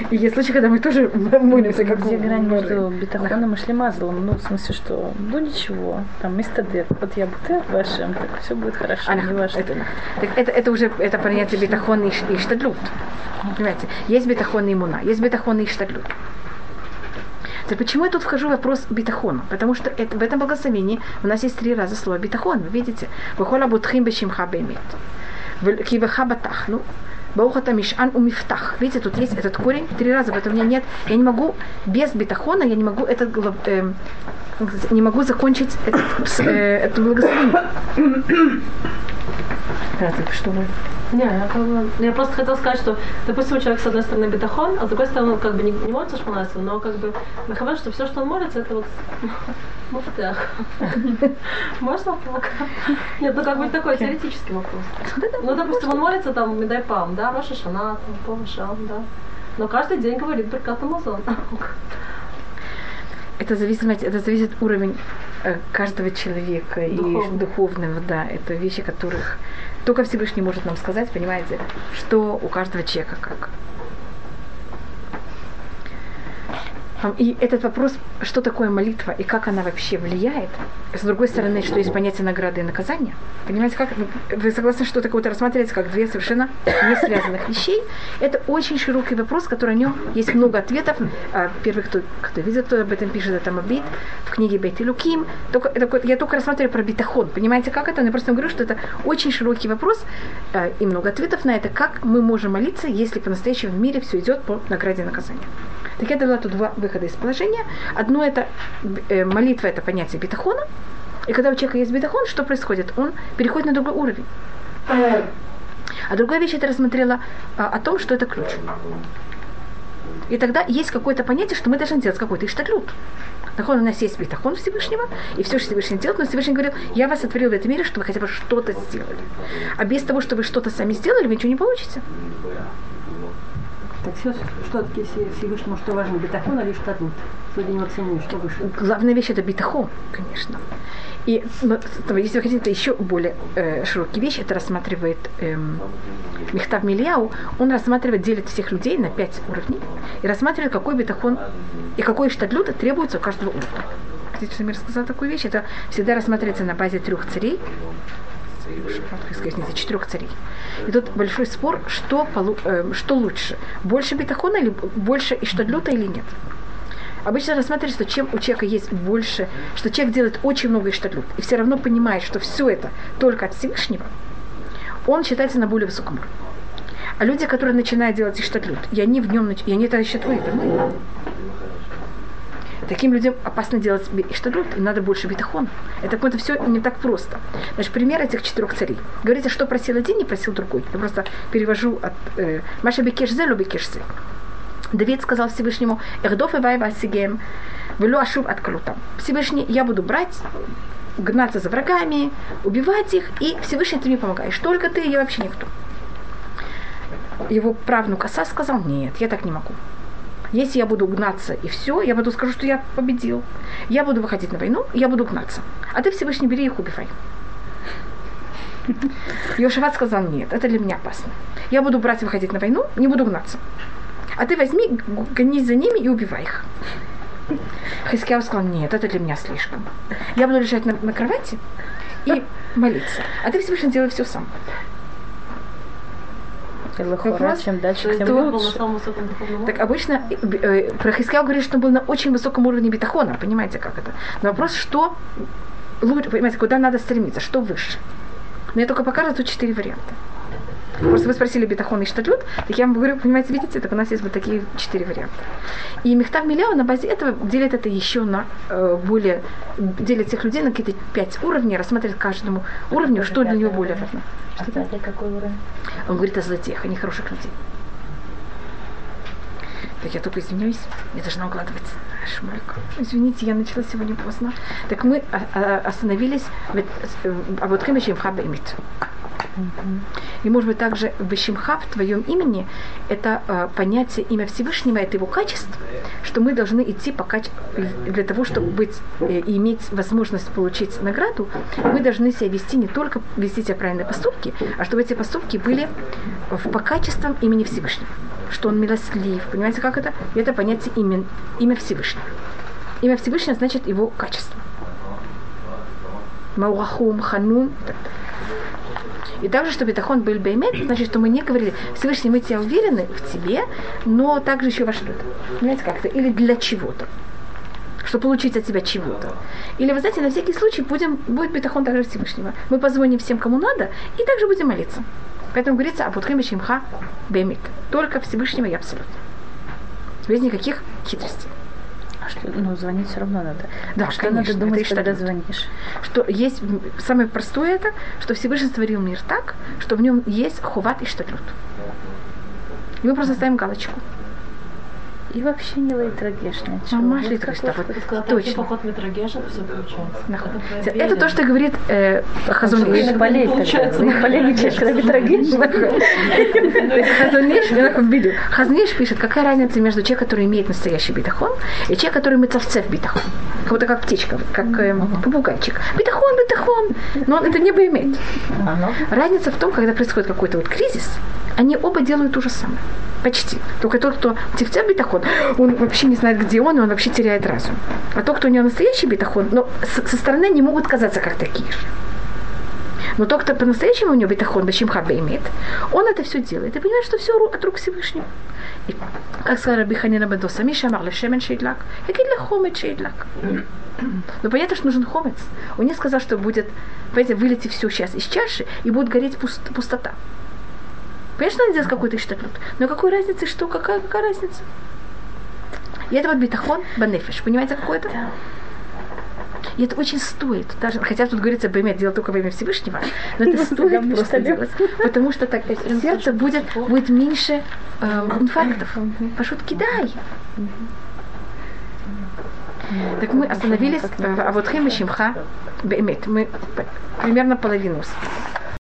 И есть случаи, когда мы тоже молимся, как Где грань между бетахоном и шлемазлом? Ну, в смысле, что, ну ничего, там мистадер, вот я бутер вашим, так все будет хорошо, не важно. это, так это, это уже это понятие бетахон и, и штадлют. Понимаете? Есть бетахон и иммуна, есть бетахон и штадлют. Так почему я тут вхожу в вопрос битахона? Потому что это, в этом благословении у нас есть три раза слово битахон. Вы видите? Выхола бутхим бешимха бемет. Кивеха батахну. Баухата мишан у мифтах. Видите, тут есть этот корень три раза, поэтому у меня нет. Я не могу без битахона, я не могу этот сказать, не могу закончить этот, э, это благословение. Да, так что вы? Не, я, как бы, я просто хотела сказать, что, допустим, человек с одной стороны бетахон, а с другой стороны, он как бы не, не молится шмонайсом, но как бы нахавен, что все, что он молится, это вот муфтех. Можно пока? Нет, ну как бы такой теоретический вопрос. Ну, допустим, он молится там, Медай Пам, да, Роша Шана, Помашам, да. Но каждый день говорит Беркат Амазон. Это зависит, это зависит уровень э, каждого человека и Духовный. духовного, да, это вещи, которых только Всевышний может нам сказать, понимаете, что у каждого человека как. Ам, И этот вопрос, что такое молитва и как она вообще влияет, с другой стороны, что есть понятие награды и наказания. Понимаете, как вы- вы согласны, что такое вот рассматривается как две совершенно не связанных вещей? Это очень широкий вопрос, который о нем есть много ответов. А, Первый, кто, кто видит, кто об этом пишет, это Мабит в книге Бейт и Луким. Только, я только рассматриваю про битахон. Понимаете, как это? Но я просто говорю, что это очень широкий вопрос э, и много ответов на это, как мы можем молиться, если по-настоящему в мире все идет по награде и наказанию. Так я дала тут два выхода из положения. Одно это э, молитва, это понятие битахона. И когда у человека есть битахон, что происходит? Он переходит на другой уровень. А другая вещь, это рассмотрела а, о том, что это ключ. И тогда есть какое-то понятие, что мы должны делать какой-то иштатлют. Так у нас есть битахон Всевышнего, и все, что Всевышний делает, но Всевышний говорил, я вас отворил в этом мире, чтобы хотя бы что-то сделали. А без того, что вы что-то сами сделали, вы ничего не получите. Так все, что Всевышнему, что важно, бетахон или штатут? Судя его цене, что выше? Главная вещь это битахон, конечно. И если вы хотите, это еще более э, широкие вещи, это рассматривает эм, Мехтав Мильяу, он рассматривает, делит всех людей на пять уровней и рассматривает, какой битахон и какой штатлют требуется у каждого уровня. Что я рассказал такую вещь? Это всегда рассматривается на базе трех царей, четырех царей. И тут большой спор, что, полу, э, что лучше, больше битахона или больше иштадлюта или нет. Обычно рассматривается, что чем у человека есть больше, что человек делает очень много иштадлют, и все равно понимает, что все это только от Всевышнего, он считается на более высоком уровне. А люди, которые начинают делать иштадлют, и они в нем, и они это считают. Таким людям опасно делать иштадлют, им надо больше битахон. Это это все не так просто. Значит, пример этих четырех царей. Говорите, что просил один, не просил другой. Я просто перевожу от э, Маша Бекешзе, Любекешзе. Давид сказал Всевышнему, «Эхдов и вайва сигем, велю ашув от калутам». Всевышний, я буду брать, гнаться за врагами, убивать их, и Всевышний ты мне помогаешь. Только ты, я вообще никто. Его правнук Аса сказал, нет, я так не могу. Если я буду гнаться и все, я буду скажу, что я победил. Я буду выходить на войну, я буду гнаться. А ты Всевышний бери их убивай. Йошеват сказал, нет, это для меня опасно. Я буду брать и выходить на войну, не буду гнаться а ты возьми, гонись за ними и убивай их. Хискияу сказал, нет, это для меня слишком. Я буду лежать на, на кровати и молиться. А ты Всевышний делай все сам. Вопрос, чем дальше, тем лучше. Так обычно э, э, про Хискияу говорит, что он был на очень высоком уровне бетахона. Понимаете, как это? Но вопрос, что лучше, понимаете, куда надо стремиться, что выше. Я только показываю тут четыре варианта. Просто вы спросили бетахон и штатлют, так я вам говорю, понимаете, видите, так у нас есть вот такие четыре варианта. И Мехтав Миляу на базе этого делит это еще на э, более, делит всех людей на какие-то пять уровней, рассматривает каждому уровню, что для него более важно. Что это? какой уровень? Он говорит о злотех, а не хороших людей. Так я только извиняюсь, я должна укладывать шмальку. Извините, я начала сегодня поздно. Так мы а, а, остановились, а вот еще в имит. И может быть также Бешимха в твоем имени это э, понятие имя Всевышнего, это его качество, что мы должны идти по каче... для того, чтобы быть, э, иметь возможность получить награду, мы должны себя вести не только вести себя правильные поступки, а чтобы эти поступки были в, по качествам имени Всевышнего. Что он милостлив, понимаете, как это? Это понятие имя, имя Всевышнего. Имя Всевышнего значит его качество. Маурахум, ханун и так далее. И также, что бетахон был беймет, значит, что мы не говорили, Всевышний, мы тебя уверены в тебе, но также еще во что-то. Понимаете, как-то? Или для чего-то чтобы получить от тебя чего-то. Или, вы знаете, на всякий случай будем, будет бетахон также Всевышнего. Мы позвоним всем, кому надо, и также будем молиться. Поэтому говорится, а подхим шимха бемит. Только Всевышнего и абсолютно. Без никаких хитростей что, ну, звонить все равно надо. Да, а что конечно, надо думать, когда звонишь? Что есть самое простое это, что Всевышний створил мир так, что в нем есть хуват и штатлют. И мы просто ставим галочку. И вообще не лейтрагешная. Мама лейтрагешная. Вот, точно. поход метрагеша, все получается. Это то, что говорит э, Хазуниш. Получается. Когда метрагеш. Хазуниш, я так видел. Хазуниш пишет, какая разница между человеком, который имеет настоящий битахон, и человеком, который мецовцев битахон. Как будто как птичка, как э, попугайчик. Битахон, битахон. Но он это не бы имеет. Разница в том, когда происходит какой-то вот кризис, они оба делают то же самое. Почти. Только тот, кто тихтя битахон, он вообще не знает, где он, и он вообще теряет разум. А тот, кто у него настоящий битахон, но со стороны не могут казаться как такие же. Но тот, кто по-настоящему у него битахон, бачимхаба имеет, он это все делает. И понимает, что все от рук Всевышнего. И, как сказал Раби Ханина Бендоса, Миша Марле Шемен Шейдлак, для хомет Шейдлак. Но понятно, что нужен хомец. Он не сказал, что будет, понимаете, вылетит все сейчас из чаши, и будет гореть пустота. Конечно, надо сделать какой-то штатлют. Но какой разницы, что, какая, какая разница? И это вот битахон банефиш. Понимаете, какой это? И это очень стоит. Даже, хотя тут говорится, иметь дело только во имя Всевышнего, но это стоит просто делать. Потому что так сердце будет, будет меньше э, инфарктов. Пошут кидай. Так мы остановились, э, а вот Хем и Шимха, мы примерно половину